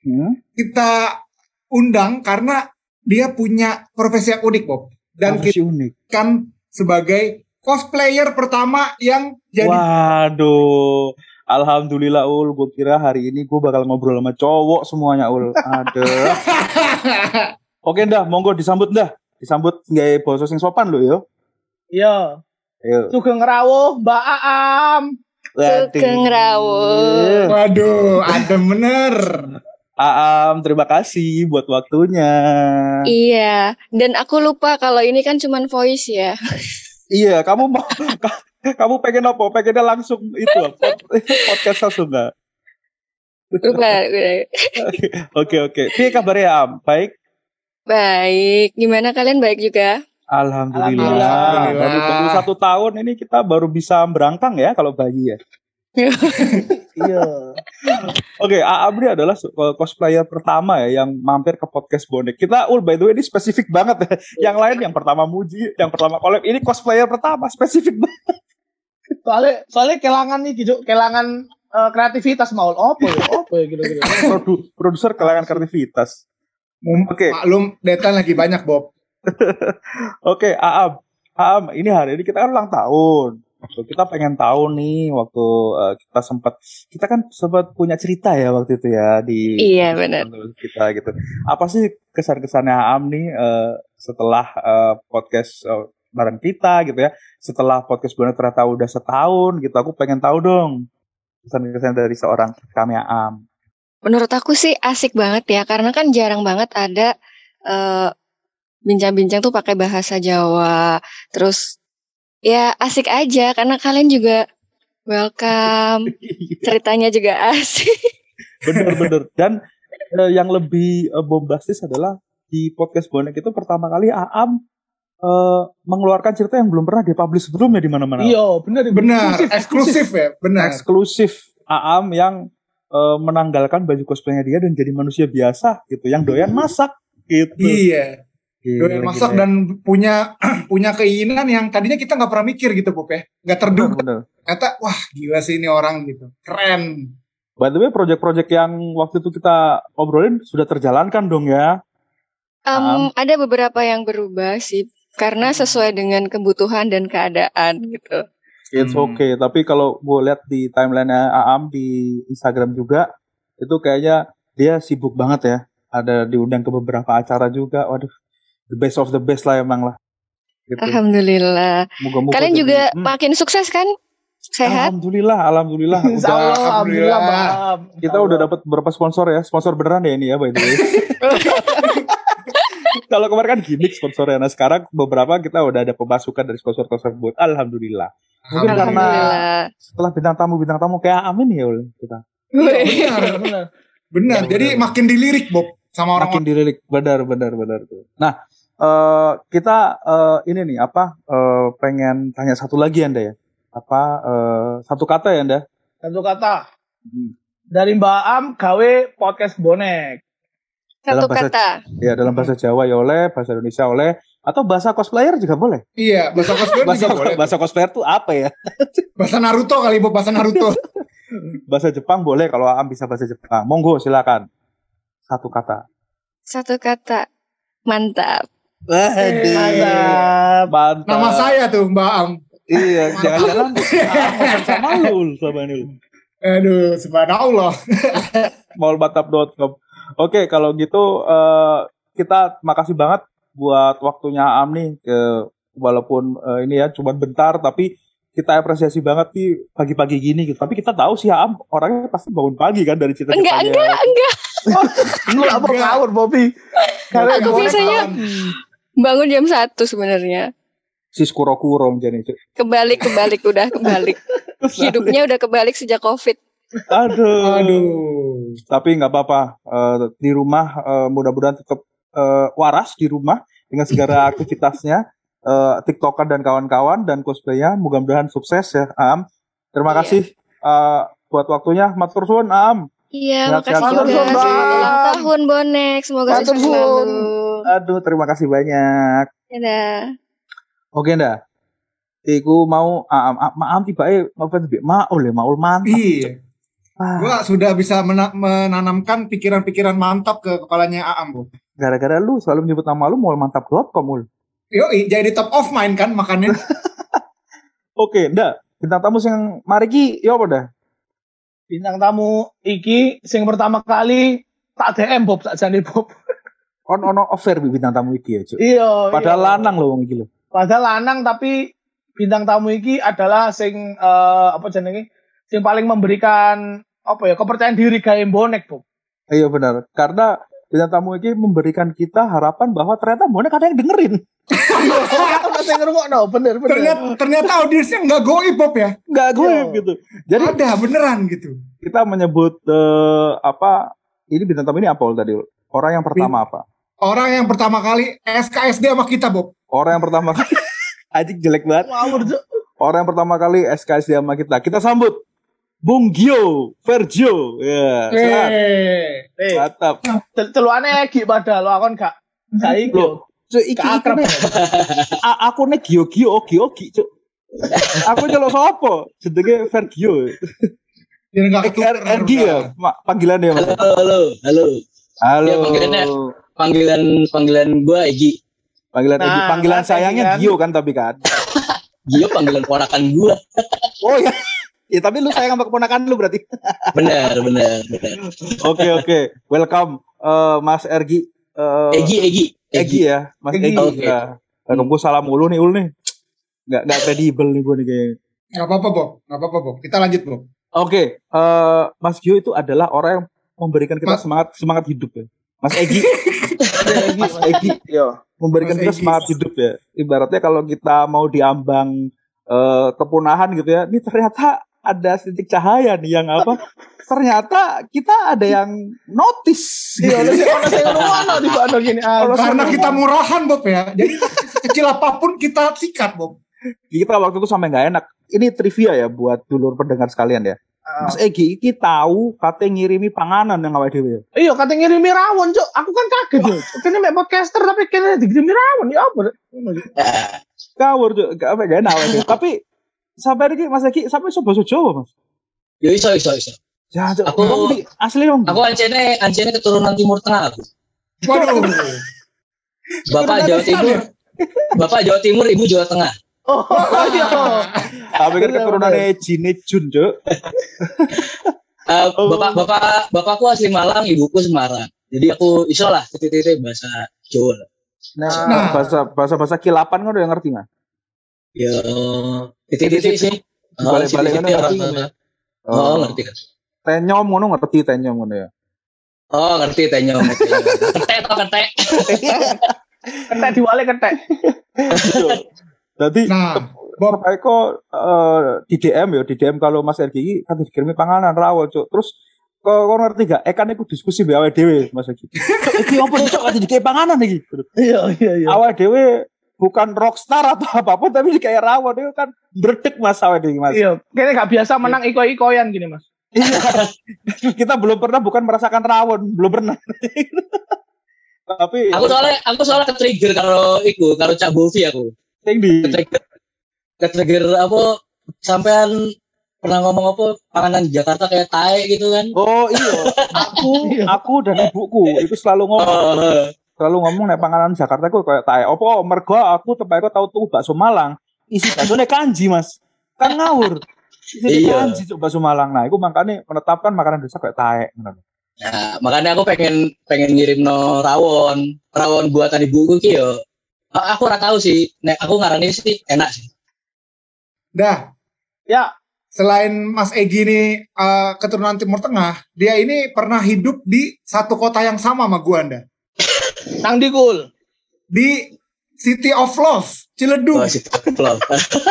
Speaker 3: mm,
Speaker 5: kita undang karena dia punya profesi yang unik, Bob. Dan
Speaker 3: profesi
Speaker 5: kita
Speaker 3: unik.
Speaker 5: kan sebagai cosplayer pertama yang jadi
Speaker 3: Waduh. Alhamdulillah ul, gue kira hari ini gue bakal ngobrol sama cowok semuanya ul. Ada. Oke dah, monggo disambut dah. Disambut nggak basa sing sopan lo yo.
Speaker 4: Iya.
Speaker 3: Ayo.
Speaker 4: Sugeng rawuh Mbak Aam.
Speaker 7: Sugeng rawuh.
Speaker 5: Waduh, ada bener.
Speaker 3: Aam, terima kasih buat waktunya.
Speaker 7: Iya, dan aku lupa kalau ini kan cuman voice ya.
Speaker 3: Iya, kamu mau ka- kamu pengen apa? Pengennya langsung itu pod- podcast langsung nggak?
Speaker 7: Lupa. lupa.
Speaker 3: Oke oke. Piye kabarnya Am? Baik.
Speaker 7: Baik, gimana kalian baik juga?
Speaker 3: Alhamdulillah.
Speaker 5: Alhamdulillah.
Speaker 3: Baru, baru satu tahun ini kita baru bisa berangkang ya kalau bayi ya.
Speaker 4: Iya.
Speaker 3: Oke, ini adalah cosplayer pertama ya yang mampir ke podcast bonek. Kita, ul by the way ini spesifik banget ya. Yang lain yang pertama Muji, yang pertama collab, ini cosplayer pertama spesifik banget.
Speaker 4: Soalnya soalnya kelangan nih gitu, kelangan eh, kreativitas mau apa ya? Apa ya gitu-gitu.
Speaker 3: Produ- produser kelangan kreativitas. Oke,
Speaker 5: Maklum, Detan lagi banyak, Bob.
Speaker 3: oke, Aam. Aam, ini hari ini kita kan ulang tahun. So, kita pengen tahu nih waktu eh, kita sempat kita kan sempat punya cerita ya waktu itu ya di
Speaker 7: Iya, benar.
Speaker 3: kita gitu. Apa sih kesan-kesannya Am nih eh, setelah eh, podcast eh, bareng kita gitu ya? Setelah podcast benar ternyata udah setahun gitu. Aku pengen tahu dong kesan-kesan dari seorang kami Am.
Speaker 7: Menurut aku sih asik banget ya, karena kan jarang banget ada eh, bincang-bincang tuh pakai bahasa Jawa. Terus ya asik aja, karena kalian juga welcome. Ceritanya juga asik.
Speaker 3: Bener-bener. Dan eh, yang lebih eh, bombastis adalah di podcast bonek itu pertama kali Aam eh, mengeluarkan cerita yang belum pernah dipublish sebelumnya di mana-mana.
Speaker 4: Iya, bener.
Speaker 5: Benar, eksklusif ya, benar.
Speaker 3: Eksklusif Aam yang eh, menanggalkan baju cosplaynya dia dan jadi manusia biasa gitu, yang doyan masak gitu.
Speaker 5: Iya.
Speaker 3: Gila,
Speaker 5: Doyan masak
Speaker 3: gila.
Speaker 5: dan punya punya keinginan yang tadinya kita nggak pernah mikir gitu, Pop ya. Nggak terduga.
Speaker 3: Bener.
Speaker 5: Kata, wah gila sih ini orang gitu. Keren.
Speaker 3: By the way, project-project yang waktu itu kita obrolin sudah terjalankan dong ya.
Speaker 7: Em, ada beberapa yang berubah sih karena sesuai dengan kebutuhan dan keadaan gitu.
Speaker 3: It's
Speaker 5: Hmm.
Speaker 3: okay. Tapi kalau gue lihat di timeline Aam di Instagram juga, itu kayaknya dia sibuk banget ya. Ada diundang ke beberapa acara juga. Waduh, the best of the best lah emang lah. Gitu.
Speaker 7: Alhamdulillah.
Speaker 3: Moga-moga
Speaker 7: Kalian
Speaker 3: jadi-
Speaker 7: juga
Speaker 3: Hmm.
Speaker 7: makin sukses kan? Sehat?
Speaker 3: Alhamdulillah, alhamdulillah. Udah,
Speaker 4: Allah, alhamdulillah,
Speaker 5: Alhamdulillah.
Speaker 3: Kita udah dapat beberapa sponsor ya. Sponsor beneran ya ini ya by the way. Kalau kemarin kan gimmick sponsornya. Nah sekarang beberapa kita udah ada pemasukan dari sponsor tersebut. Alhamdulillah. Mungkin karena
Speaker 7: Alhamdulillah.
Speaker 3: setelah bintang tamu bintang tamu kayak Amin ya kita.
Speaker 5: Benar,
Speaker 4: bener.
Speaker 5: benar. Jadi makin dilirik, Bob, sama orang
Speaker 3: makin dilirik benar benar benar tuh. Nah eh, kita eh, ini nih apa eh, pengen tanya satu lagi anda ya apa eh, satu kata ya anda
Speaker 4: Satu kata.
Speaker 3: Hmm.
Speaker 4: Dari Mbak Am, gawe podcast bonek.
Speaker 7: Satu
Speaker 3: Dalam bahasa-
Speaker 7: kata.
Speaker 3: ya dalam bahasa Jawa ya oleh bahasa Indonesia oleh atau bahasa cosplayer juga boleh
Speaker 5: Iya, bahasa cosplayer
Speaker 3: bahasa
Speaker 5: juga boleh.
Speaker 3: bahasa cosplayer tuh apa ya
Speaker 5: Bahasa Naruto kali, Bob, bahasa Naruto.
Speaker 3: bahasa Jepang boleh kalau Am bisa bahasa Jepang monggo silakan satu kata
Speaker 7: Satu kata. Mantap.
Speaker 4: Mantap.
Speaker 3: mantap
Speaker 5: Nama saya tuh, Mbak Am.
Speaker 3: iya jangan-jangan sama lu sama ini Ul.
Speaker 5: Aduh, subhanallah.
Speaker 3: mallbatap.com. Oke, kalau gitu eh, kita makasih banget buat waktunya Am nih ke walaupun eh, ini ya cuma bentar tapi kita apresiasi banget nih pagi-pagi gini gitu. Tapi kita tahu sih Am orangnya pasti bangun pagi kan dari
Speaker 7: Enggak,
Speaker 3: cita-citanya.
Speaker 7: enggak, enggak.
Speaker 4: Lu mau ngawur, Bobby. Gawe
Speaker 7: Aku biasanya bangun jam satu sebenarnya.
Speaker 3: Sis kuro-kuro jadi.
Speaker 7: Kebalik, kebalik, udah kebalik. Hidupnya udah kebalik sejak COVID.
Speaker 3: Aduh.
Speaker 5: Aduh.
Speaker 3: Tapi nggak apa-apa. Eh, di rumah eh, mudah-mudahan tetap eh, waras di rumah dengan segala aktivitasnya. Eh, TikTokan dan kawan-kawan dan cosplaynya mudah-mudahan sukses ya Am. Terima
Speaker 7: Iya.
Speaker 3: kasih eh, buat waktunya. Matur suwun Am.
Speaker 7: Iya, makasih juga. Selamat ulang tahun bonek. Semoga sukses selalu.
Speaker 3: Aduh, terima kasih banyak.
Speaker 7: Dadah.
Speaker 3: Oke ndak. Iku mau Am, Am, Am tiba eh ngefans mbek Maul ya, Maul mantap.
Speaker 5: Iya.
Speaker 3: Ah,
Speaker 5: Gua sudah bisa mena- menanamkan pikiran-pikiran mantap ke kepalanya Aam, Bob.
Speaker 3: gara-gara lu selalu menyebut nama lu Maul mantap.com Ul.
Speaker 5: Yoi, jadi top of mind kan makannya.
Speaker 3: Oke, ndak. Bintang tamu yang mari ki yo apa dah?
Speaker 4: Bintang tamu iki sing pertama kali tak DM Bob sakjane Bob.
Speaker 3: On ono offer bi bintang tamu iki ya, Cuk.
Speaker 4: Iya.
Speaker 3: Padahal
Speaker 4: iya.
Speaker 3: lanang loh wong iki lho.
Speaker 4: Padahal lanang tapi bintang tamu iki adalah sing eh, apa jenenge? Sing paling memberikan apa ya kepercayaan diri gawe bonek, Bob.
Speaker 3: Iya benar. Karena bintang tamu iki memberikan kita harapan bahwa ternyata bonek ada yang dengerin.
Speaker 4: Ngrungokno, bener bener.
Speaker 5: ternyata ternyata audiensnya nggak goib, Bob ya.
Speaker 3: Enggak gue
Speaker 4: Iya.
Speaker 3: gitu. Jadi
Speaker 5: Ada beneran gitu.
Speaker 3: kita menyebut eh, apa ini bintang tamu ini apa tadi? Orang yang pertama apa?
Speaker 5: Orang yang pertama kali SKSD sama kita, Bob.
Speaker 3: Orang yang pertama kali Anjing jelek banget.
Speaker 4: Cuk.
Speaker 3: Orang yang pertama kali SKSD sama kita. Kita sambut Bung Gio, Vergio. Ya, silakan.
Speaker 5: Eh,
Speaker 4: Eh,
Speaker 3: Mantap.
Speaker 4: cel- celuane Egi padahal lo akon gak gak iki.
Speaker 3: Loh, Cuk, iki
Speaker 4: akrab.
Speaker 3: aku nih Gio Gio Ogi Ogi, Cuk. aku nyelok sapa? Jenenge Vergio.
Speaker 5: nggak ketukar.
Speaker 3: RG ya, Ma- panggilannya Mas.
Speaker 8: Halo, halo, halo.
Speaker 3: Halo.
Speaker 8: Ya, panggilannya. Panggilan panggilan gua Egi.
Speaker 3: Panggilan Egi.
Speaker 4: Nah,
Speaker 3: Panggilan
Speaker 4: kan,
Speaker 3: sayangnya
Speaker 4: Egi kan.
Speaker 3: Gio kan tapi kan.
Speaker 8: Gio panggilan ponakan gua.
Speaker 3: Oh ya. Ya tapi lu sayang sama keponakan lu berarti.
Speaker 8: Benar, benar, benar.
Speaker 3: Oke oke. Welcome eh, Mas Ergi. Eh,
Speaker 8: Egi, Egi,
Speaker 3: Egi ya, Mas
Speaker 4: Egi.
Speaker 3: Egi.
Speaker 8: Oke.
Speaker 3: Ya. Gue salam mulu nih Ul nih. Nggak nggak credible nih gue nih kayaknya.
Speaker 5: Nggak apa-apa, Bob. Nggak apa-apa, Bob. Kita lanjut, Bob.
Speaker 3: Oke, eh, Mas Gio itu adalah orang yang memberikan kita
Speaker 5: Mas-
Speaker 3: semangat semangat hidup ya. Mas Egi, Mas Egi
Speaker 4: Yo.
Speaker 3: memberikan
Speaker 5: Mas
Speaker 3: kita
Speaker 5: Egi.
Speaker 3: semangat hidup ya. Ibaratnya kalau kita mau diambang eh, kepunahan gitu ya, ini ternyata ada titik cahaya nih yang apa? Ternyata kita ada yang notice.
Speaker 4: Iya, sing ngono di ono gini. Ah,
Speaker 5: Karena kita murahan Bob ya. Jadi kecil apa pun kita sikat Bob.
Speaker 3: Kita waktu itu sampai nggak enak. Ini trivia ya buat dulur pendengar sekalian ya. Mas Egi iki tahu kate ngirimi panganan yang awake dhewe.
Speaker 4: Iya, kata ngirimi rawon, Cuk. Aku kan kaget, Cuk. Kene mek podcaster tapi kene digirimi rawon ya apa?
Speaker 3: Kawur tuh, gak apa gak enak. Tapi sampai iki Mas Egi sampai sobo Jawa, Mas.
Speaker 8: Yo iso iso iso.
Speaker 3: Ya, Cuk.
Speaker 8: Aku-
Speaker 3: Wong di- asli dong.
Speaker 8: Aku ancene ancene keturunan Timur Tengah aku.
Speaker 5: Waduh.
Speaker 8: Bapak Jawa Timur. Bapak Jawa Timur, Ibu Jawa Tengah.
Speaker 4: Oh, iya.
Speaker 3: Tapi kan
Speaker 4: Bener,
Speaker 3: keturunannya Jine Jun, Cuk.
Speaker 8: Eh, bapak bapak bapakku asli Malang, ibuku Semarang. Jadi aku iso lah titik-titik bahasa Jawa.
Speaker 3: Nah,
Speaker 5: Nah.
Speaker 3: bahasa bahasa bahasa kilapan kan udah ngerti nggak?
Speaker 8: Ya titik-titik sih. Oh,
Speaker 3: Balik-balik kan ngerti.
Speaker 8: orang- Oh, ngerti kan.
Speaker 3: Tenyom ngono ngerti tenyom ngono ya.
Speaker 8: Oh, ngerti tanya Ketek atau ketek.
Speaker 4: Ketek diwale ketek.
Speaker 3: Jadi
Speaker 5: Nah,
Speaker 3: Bob Eko eh, di DM ya, di DM kalau Mas Ergi kan dikirimi panganan rawon, Cuk. Terus kok kok ngerti gak? Ekan iku diskusi mbek awake dhewe, Mas Ergi. Iki opo Cuk kan dikirimi panganan iki.
Speaker 4: Iya, iya, iya.
Speaker 3: Awake dhewe bukan rockstar atau apa pun tapi kayak rawon itu kan berdek Mas awake dhewe, Mas.
Speaker 4: Iya, kayaknya gak biasa menang iko-ikoyan gini, Mas.
Speaker 3: Iya. Kita belum pernah bukan merasakan rawon, belum pernah. Tapi
Speaker 8: Aku soalnya aku soalnya ke-trigger karo iku, karo Cak Bovi aku.
Speaker 3: Sing di
Speaker 8: ke-trigger apa sampean pernah ngomong apa panganan di Jakarta kayak tae gitu kan.
Speaker 3: Oh iya, aku aku dan ibuku itu selalu ngomong
Speaker 8: Oh,
Speaker 3: selalu ngomong nek panganan Jakarta ku kayak tae. Opo mergo aku tempat aku tahu tuh bakso Malang. Isi baksonya kanji, Mas. Kan ngawur. Isi
Speaker 8: Iya.
Speaker 3: kanji cuk bakso Malang. Nah, itu makanya menetapkan makanan desa kayak tae. ngono.
Speaker 8: Nah, makanya aku pengen pengen ngirim no rawon, rawon buatan ibuku ki yo. Ah, Aku ora tahu sih, nek aku ngarani sih enak sih.
Speaker 5: dah.
Speaker 4: Ya,
Speaker 5: Selain Mas Egi ini eh, keturunan Timur Tengah, dia ini pernah hidup di satu kota yang sama sama gua Anda.
Speaker 4: nang dikul.
Speaker 5: Di City of Love, Ciledug.
Speaker 8: Oh, sih. Love.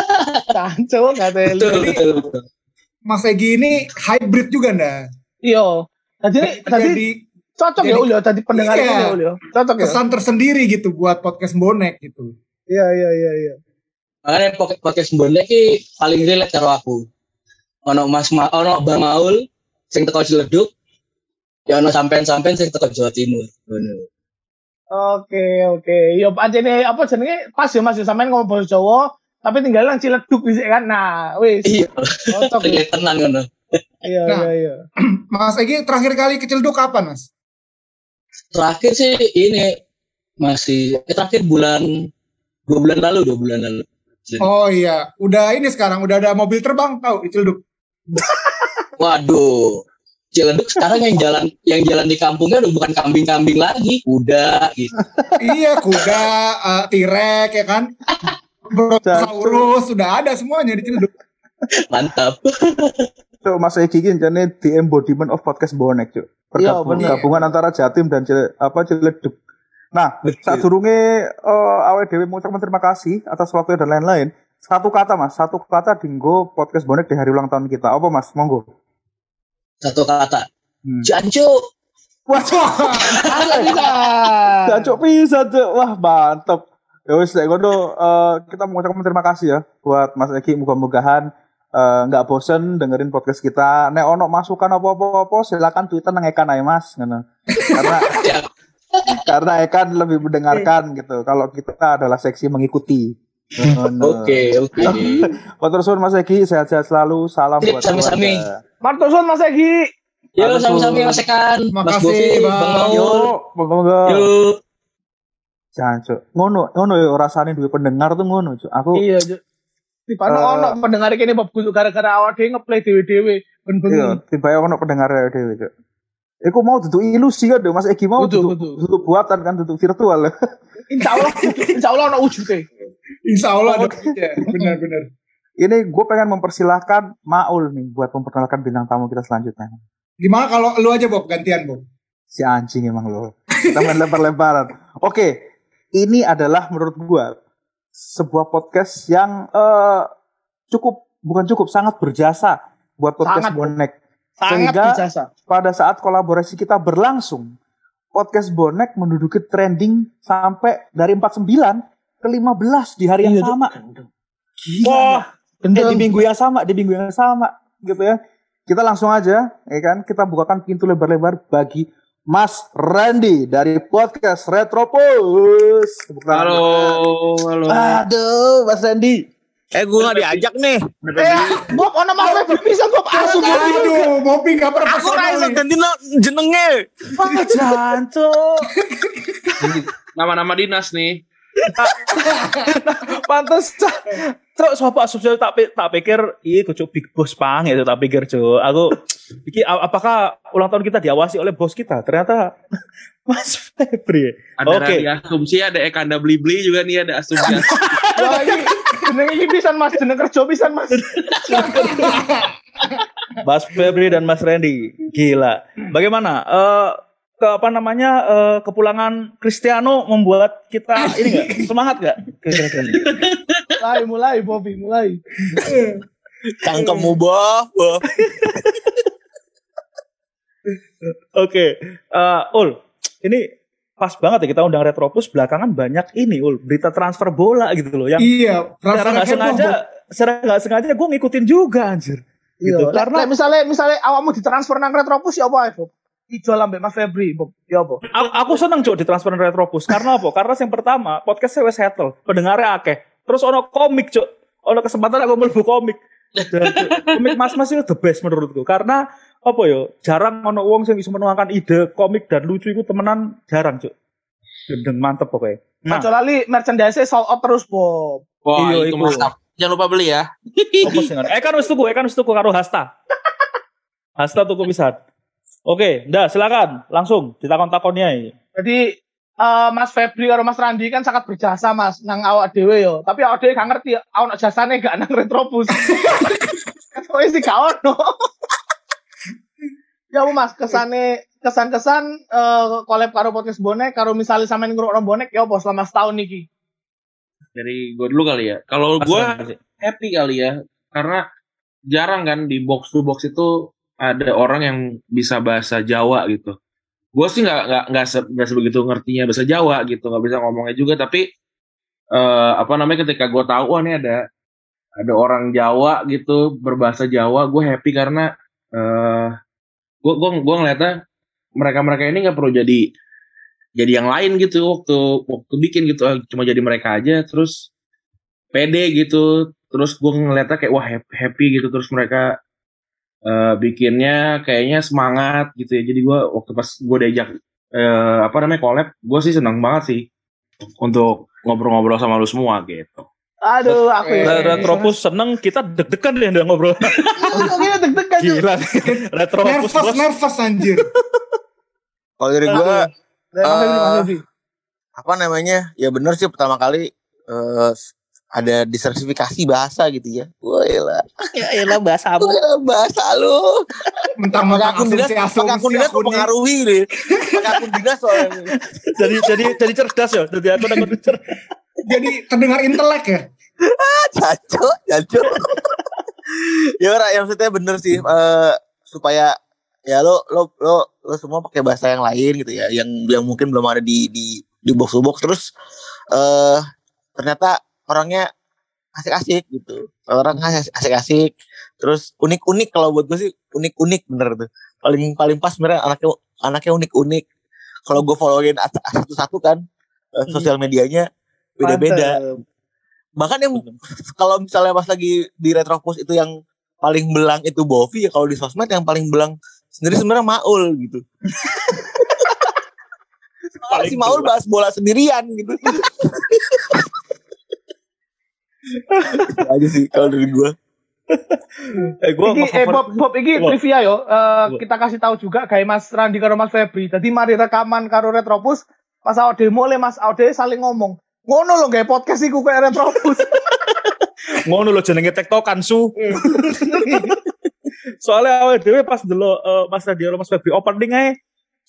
Speaker 4: Tanco gak
Speaker 8: betul,
Speaker 4: teli.
Speaker 8: betul, betul.
Speaker 5: Mas Egi ini hybrid juga Anda.
Speaker 4: Iya. Tadi tadi
Speaker 5: Jadi
Speaker 4: cocok ya
Speaker 5: jadi-
Speaker 4: Ulio tadi pendengar
Speaker 5: Iya.
Speaker 4: ya Ulio. Cocok ya.
Speaker 5: kesan tersendiri gitu buat podcast bonek gitu.
Speaker 4: Iya, iya, iya, iya.
Speaker 8: Makanya podcast podcast bonek ki paling relate karo aku. Ono Mas Ma, ono Bang Maul sing teko Ciledug. Ya ono sampean-sampean sing teko Jawa Timur. Ngono.
Speaker 4: Oke, oke. Yo pancene apa jenenge pas ya Mas ya, sampean ngomong bahasa Jawa tapi tinggal nang Ciledug dhisik kan. Nah, wis.
Speaker 8: Iya,
Speaker 4: Cocok. ya.
Speaker 8: relate tenan ngono.
Speaker 4: Iya,
Speaker 5: Nah.
Speaker 4: iya, iya.
Speaker 5: Mas Egi terakhir kali ke Ciledug kapan Mas?
Speaker 8: Terakhir sih ini masih eh, terakhir bulan dua bulan lalu, dua bulan lalu.
Speaker 5: Oh iya, udah ini sekarang udah ada mobil terbang tahu di Ciledug.
Speaker 8: Waduh. Ciledug sekarang yang jalan yang jalan di kampungnya udah bukan kambing-kambing lagi, kuda gitu.
Speaker 5: iya, kuda, eh, tirek ya kan. Brontosaurus sudah ada semuanya di Ciledug.
Speaker 8: Mantap.
Speaker 3: Cuk, Mas ini jane the embodiment of podcast bonek,
Speaker 4: Iya,
Speaker 3: Pergabung-
Speaker 4: bener.
Speaker 3: Gabungan antara Jatim dan Cile, apa Ciledug. Nah,
Speaker 8: Betul.
Speaker 3: saat durunge uh, awal dewi mengucapkan terima kasih atas waktu dan lain-lain. Satu kata mas, satu kata dinggo podcast bonek di hari ulang tahun kita. Apa mas? Monggo.
Speaker 8: Satu kata.
Speaker 3: Hmm.
Speaker 8: Jancu.
Speaker 3: Wah,
Speaker 4: Ada bisa.
Speaker 3: Cuk. Wah mantep. Ya wis eh, kita mengucapkan terima kasih ya buat Mas Egi mudah-mudahan eh, nggak bosen dengerin podcast kita. Nek ono masukan apa-apa silakan Twitter nang Ekan ae Mas ngono. Karena
Speaker 8: Siap.
Speaker 3: karena Ekan lebih mendengarkan gitu. Kalau kita adalah seksi mengikuti.
Speaker 8: Oke, oke.
Speaker 3: Matur suwun Mas Egi, sehat-sehat selalu. Salam
Speaker 8: Sip,
Speaker 3: buat
Speaker 8: sami-sami.
Speaker 4: Martosun Mas Egi.
Speaker 8: Yo,
Speaker 3: Matur
Speaker 8: sami-sami. Mas Ekan,
Speaker 5: Makasih, Bang.
Speaker 3: Yo, monggo.
Speaker 8: Yuk.
Speaker 3: Jangan, Cuk. Ngono, ngono ya rasane duwe pendengar tuh ngono, Cuk. Aku
Speaker 4: Iya, Cuk. Tiba
Speaker 3: Eh.
Speaker 4: ono pendengar kene bab kudu gara-gara awak dhewe ngeplay dhewe-dhewe ben bengi.
Speaker 3: Iya, tiba ono pendengar dhewe, Cuk. Iku mau duduk ilusi kan, Mas Egi mau duduk, duduk buatan kan, duduk virtual.
Speaker 4: Insya Allah, insya Allah ono wujudnya.
Speaker 5: Insya Allah ada benar-benar.
Speaker 3: Ini gue pengen mempersilahkan Maul nih buat memperkenalkan bintang tamu kita selanjutnya.
Speaker 5: Gimana kalau lu aja Bob gantian Bob?
Speaker 3: Si anjing emang lo. Kita main lempar-lemparan. Oke, ini adalah menurut gue sebuah podcast yang eh, cukup bukan cukup sangat berjasa buat podcast
Speaker 4: Sangat.
Speaker 3: bonek.
Speaker 4: Sangat
Speaker 3: Sehingga
Speaker 4: berjasa.
Speaker 3: pada saat kolaborasi kita berlangsung, podcast bonek menduduki trending sampai dari 49 ke 15 di hari yang
Speaker 4: Iya,
Speaker 3: sama. Gila.
Speaker 4: Wah,
Speaker 3: Eh, di minggu yang sama, di minggu yang sama gitu ya. Kita langsung aja, ya kan? Kita bukakan pintu lebar-lebar bagi Mas Randy dari podcast Retropus.
Speaker 9: Halo, halo.
Speaker 3: Aduh, Mas Randy.
Speaker 9: Eh, gue gak diajak nih.
Speaker 4: Eh, Bob, ono mas Febri bisa Bob asu Bob.
Speaker 5: Aduh, Bopi gak pernah
Speaker 9: Aku raiso ganti no jenenge.
Speaker 3: Wah, jancu.
Speaker 9: Nama-nama dinas nih.
Speaker 3: Pantes. Cok, sopo asumsi tak tak pikir iya kucuk Big Boss pang itu tak pikir, Cok. Aku iki apakah ulang tahun kita diawasi oleh bos kita? Ternyata Mas Febri.
Speaker 9: Ada
Speaker 3: Oke.
Speaker 9: Radi Asumsi, ada Ekanda Beli-Beli juga nih, ada Asumsi.
Speaker 4: Wah, ini jeneng iki pisan Mas, jeneng kerja pisan Mas.
Speaker 3: Mas Febri dan Mas Randy. Gila. Bagaimana? Eh ke apa namanya eh, kepulangan Cristiano membuat kita ini enggak semangat enggak? Kira-kira.
Speaker 4: Mulai, mulai Bobby, mulai.
Speaker 9: Cangkemmu boh, boh.
Speaker 3: Oke, Eh, Ul, ini pas banget ya kita undang Retropus belakangan banyak ini Ul berita transfer bola gitu loh yang
Speaker 5: Iya,
Speaker 3: secara nggak sengaja
Speaker 5: Bob.
Speaker 3: secara nggak sengaja gue ngikutin juga anjir gitu
Speaker 4: Iya,
Speaker 3: karena
Speaker 4: karena misalnya misalnya awakmu ditransfer nang Retropus ya apa ya, Bob? Dijual ambek Mas Febri, Bob. Ya apa?
Speaker 3: aku, aku seneng cok ditransfer di Retropus karena apa karena yang pertama podcast saya settle pendengarnya akeh terus ono komik cok ono kesempatan aku mlebu komik Dan, Cuk, komik mas mas itu the best menurutku karena apa yo jarang ono wong sing bisa menuangkan ide komik dan lucu itu temenan jarang cok gendeng mantep pokoknya nah
Speaker 4: Ojo lali merchandise sold out terus, Bob.
Speaker 9: Wah,
Speaker 3: Iya,
Speaker 9: itu
Speaker 3: iku.
Speaker 9: mantap. Jangan lupa beli ya.
Speaker 3: Eh kan wis tuku, eh kan wis tuku karo Hasta. Hasta tuku pisan. Oke, dah silakan langsung ditakon-takonnya iki.
Speaker 4: Jadi eh, Mas Febri karo Mas Randi kan sangat berjasa Mas nang awak dhewe yo. Tapi awak dhewe gak ngerti ono jasane gak nang Retropus. Kok sih gak ono. ya apa, Mas, kesane kesan-kesan eh collab karo podcast bonek karo misalnya sampean ngrungokno bonek ya apa selama setahun niki.
Speaker 9: Dari gue dulu kali ya. Kalau gue happy kali ya. Karena jarang kan di box to box itu ada orang yang bisa bahasa Jawa gitu. Gue sih nggak nggak nggak se, nggak sebegitu ngertinya bahasa Jawa gitu, nggak bisa ngomongnya juga. Tapi eh apa namanya ketika gue tahu wah ini ada ada orang Jawa gitu berbahasa Jawa, gue happy karena eh gue gue gue ngeliatnya mereka mereka ini nggak perlu jadi jadi yang lain gitu waktu waktu bikin gitu ah, cuma jadi mereka aja terus pede gitu terus gue ngeliatnya kayak wah hap- happy gitu terus mereka eh, bikinnya kayaknya semangat gitu ya jadi gue waktu pas gue diajak eh, apa namanya collab gue sih senang banget sih untuk ngobrol-ngobrol sama lu semua gitu
Speaker 4: Aduh, aku
Speaker 3: Re-
Speaker 4: ya.
Speaker 3: Retropus seneng, kita deg-degan deh udah ngobrol.
Speaker 4: Gini deg-degan?
Speaker 3: Gila. Retropus
Speaker 5: Nervous,
Speaker 3: bos.
Speaker 5: nervous anjir.
Speaker 10: Kalau dari gue Eh,
Speaker 4: Febri.
Speaker 10: apa namanya? Ya bener sih pertama kali eh, ada disertifikasi bahasa gitu ya. Wah, elah.
Speaker 3: Ya elah bahasa
Speaker 10: Wah, bahasa lu.
Speaker 5: Mentang-mentang
Speaker 10: akun dinas, pakai akun dinas mempengaruhi nih. Pakai akun dinas soalnya.
Speaker 3: jadi jadi jadi cerdas ya. Jadi aku aku cerdas.
Speaker 5: Jadi terdengar intelek ya.
Speaker 10: Jaco, jaco. ya ora, yang maksudnya bener sih eh, supaya ya lo lo lo lo semua pakai bahasa yang lain gitu ya, yang yang mungkin belum ada di di di box to box terus eh ternyata orangnya asik-asik gitu. Orang asik- asik-asik terus unik-unik kalau buat gue sih unik-unik bener tuh. Paling paling pas sebenarnya anaknya anaknya unik-unik. Kalau gue followin at- satu-satu kan eh, sosial medianya beda-beda. Bahkan yang kalau misalnya pas lagi di retropus itu yang paling belang itu Bovi ya kalau di sosmed yang paling belang sendiri sebenarnya Maul gitu. Soalnya si Maul bahas bola sendirian gitu. Itu aja sih kalau dari gue
Speaker 3: Eh gua
Speaker 4: Iki, eh Bob, Bob, iki
Speaker 3: Bob.
Speaker 4: trivia yo. Eh,
Speaker 3: Bob.
Speaker 4: kita kasih tahu juga kayak Mas Randi karo Mas Febri. Jadi mari rekaman karo Retropus. Pas awak demo le Mas Aude saling ngomong. Ngono lo gawe podcast iku kayak Retropus.
Speaker 3: ngono lo jenenge tektokan su. Soalnya awal dhewe pas dulu Mas Radio Mas Febri opening ae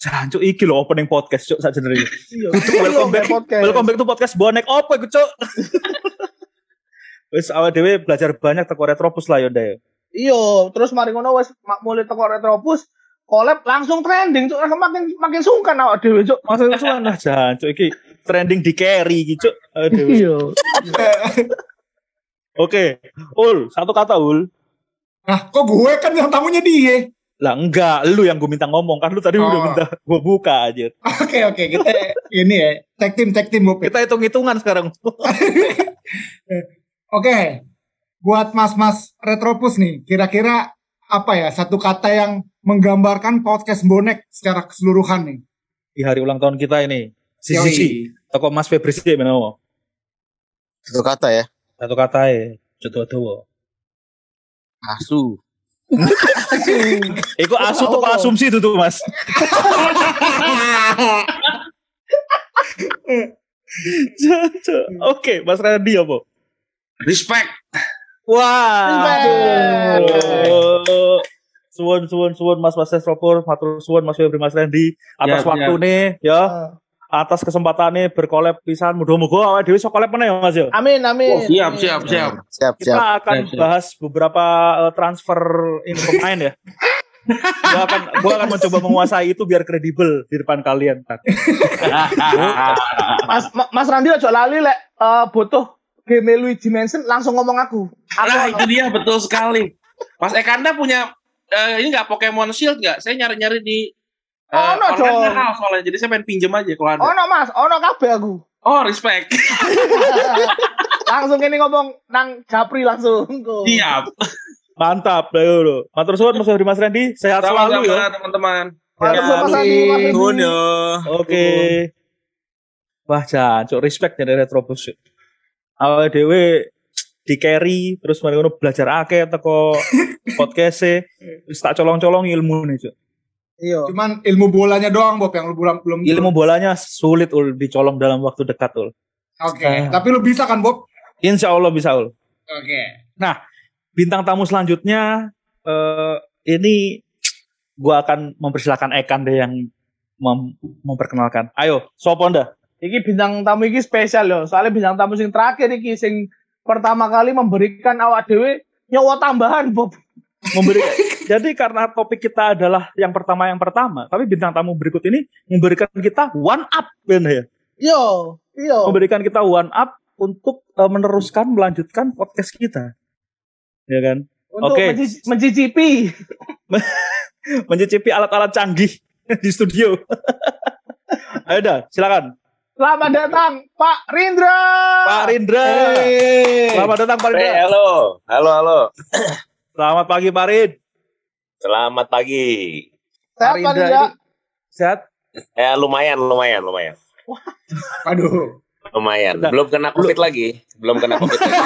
Speaker 3: Jancuk iki lho opening podcast cuk sak jenenge.
Speaker 4: Iya.
Speaker 3: Kudu welcome back
Speaker 4: podcast.
Speaker 3: welcome back to podcast bonek opo iku cuk. Wis awal dhewe belajar banyak teko Retropus lah ya Nda ya.
Speaker 4: Iya, terus mari ngono wis mak- mulai teko Retropus collab langsung trending cuk makin makin sungkan awak dhewe cuk.
Speaker 3: Masa suan lah jan, cuk iki trending di carry iki, cuk. Aduh.
Speaker 4: Iya.
Speaker 3: Oke, Ul, satu kata Ul.
Speaker 5: Nah, kok gue kan yang tamunya dia.
Speaker 3: Lah enggak, lu yang gue minta ngomong kan lu tadi udah
Speaker 5: Oh.
Speaker 3: minta gue buka aja.
Speaker 5: Oke oke kita ini ya tag team tag team Bob.
Speaker 3: Kita hitung-hitungan sekarang.
Speaker 5: Oke, buat mas-mas retropus nih, kira-kira apa ya satu kata yang menggambarkan podcast bonek secara keseluruhan nih?
Speaker 3: Di hari ulang tahun kita ini. Si
Speaker 5: Yoi.
Speaker 3: Cici, toko Mas Febri sih menawa.
Speaker 10: Satu kata ya.
Speaker 3: Satu kata ya, jodoh dowo.
Speaker 10: Asu.
Speaker 3: Iku asu tuh asumsi itu tuh Mas. Oke, Mas Randy apa?
Speaker 9: Respect.
Speaker 3: Wah. Aduh. Suwun suwun suwun Mas Mas Estropur, matur suwun Mas Febri Mas Randy atas
Speaker 9: Ya,
Speaker 3: waktu
Speaker 9: ya.
Speaker 3: nih ya. Atas kesempatannya berkolab pisan mudah-mudahan awake dhewe iso collab meneh ya Mas ya.
Speaker 4: Amin amin.
Speaker 9: Oh, siap, siap, siap.
Speaker 10: Siap
Speaker 3: Kita
Speaker 10: siap.
Speaker 3: akan
Speaker 9: Siap, siap.
Speaker 3: bahas beberapa eh, transfer ini pemain ya. gua akan gua akan mencoba menguasai itu biar kredibel di depan kalian.
Speaker 4: Mas Ma- Mas Randi aja lali lek eh, butuh game Luigi Mansion langsung ngomong aku. Aku
Speaker 9: Nah, itu dia betul sekali. Mas Ekanda punya eh, ini nggak Pokemon Shield nggak? Saya nyari-nyari di eh,
Speaker 4: Ono,
Speaker 9: online
Speaker 4: Cong.
Speaker 9: mahal soalnya. Jadi saya pengen pinjem aja kalau ada.
Speaker 4: Ono Mas, ono kabeh aku.
Speaker 9: Oh, respect.
Speaker 4: langsung ini ngomong nang Japri langsung. Kok.
Speaker 9: Siap.
Speaker 3: Mantap, ayo lo. Matur suwun Mas Febri Mas Randy, sehat selalu ya.
Speaker 9: Teman-teman.
Speaker 4: Matur suwun, Mas Mas.
Speaker 3: Oke. Wah, jancuk respect dari Retrobus. Awal dewe di carry terus mari ngono belajar akeh teko podcast e wis tak colong-colong ilmu nih, Cuk.
Speaker 4: Iya.
Speaker 5: Cuman ilmu bolanya doang Bob yang lu belum belum.
Speaker 3: Ilmu bolanya sulit ul dicolong dalam waktu dekat ul.
Speaker 5: Oke, tapi lu bisa kan Bob?
Speaker 3: Insya Allah bisa ul.
Speaker 5: Oke.
Speaker 3: Nah, bintang tamu selanjutnya eh ini gua akan mempersilahkan Ekan deh yang mem- memperkenalkan. Ayo, sopo Anda?
Speaker 4: Iki bintang tamu iki spesial loh. Soalnya bintang tamu sing terakhir iki sing pertama kali memberikan awak dhewe nyawa tambahan, Bob.
Speaker 3: memberi jadi karena topik kita adalah yang pertama yang pertama tapi bintang tamu berikut ini memberikan kita one up bener ya
Speaker 4: Yo, iya.
Speaker 3: memberikan kita one up untuk eh, meneruskan melanjutkan podcast kita ya kan
Speaker 4: Untuk
Speaker 3: Oke.
Speaker 4: menci- mencicipi.
Speaker 3: mencicipi alat-alat canggih di studio ayo dah silakan
Speaker 4: Selamat datang Pak Rindra.
Speaker 3: Pak Rindra selamat datang Pak Rindra
Speaker 11: Eh, halo, halo, halo.
Speaker 3: selamat pagi Pak Rid
Speaker 11: Selamat pagi.
Speaker 4: Sehat
Speaker 3: Pak
Speaker 4: Pak
Speaker 3: Rindra ini sehat
Speaker 11: Eh, lumayan, lumayan, lumayan.
Speaker 5: Aduh.
Speaker 11: Lumayan.
Speaker 3: Udah.
Speaker 11: Belum kena COVID lagi. Belum kena COVID lagi.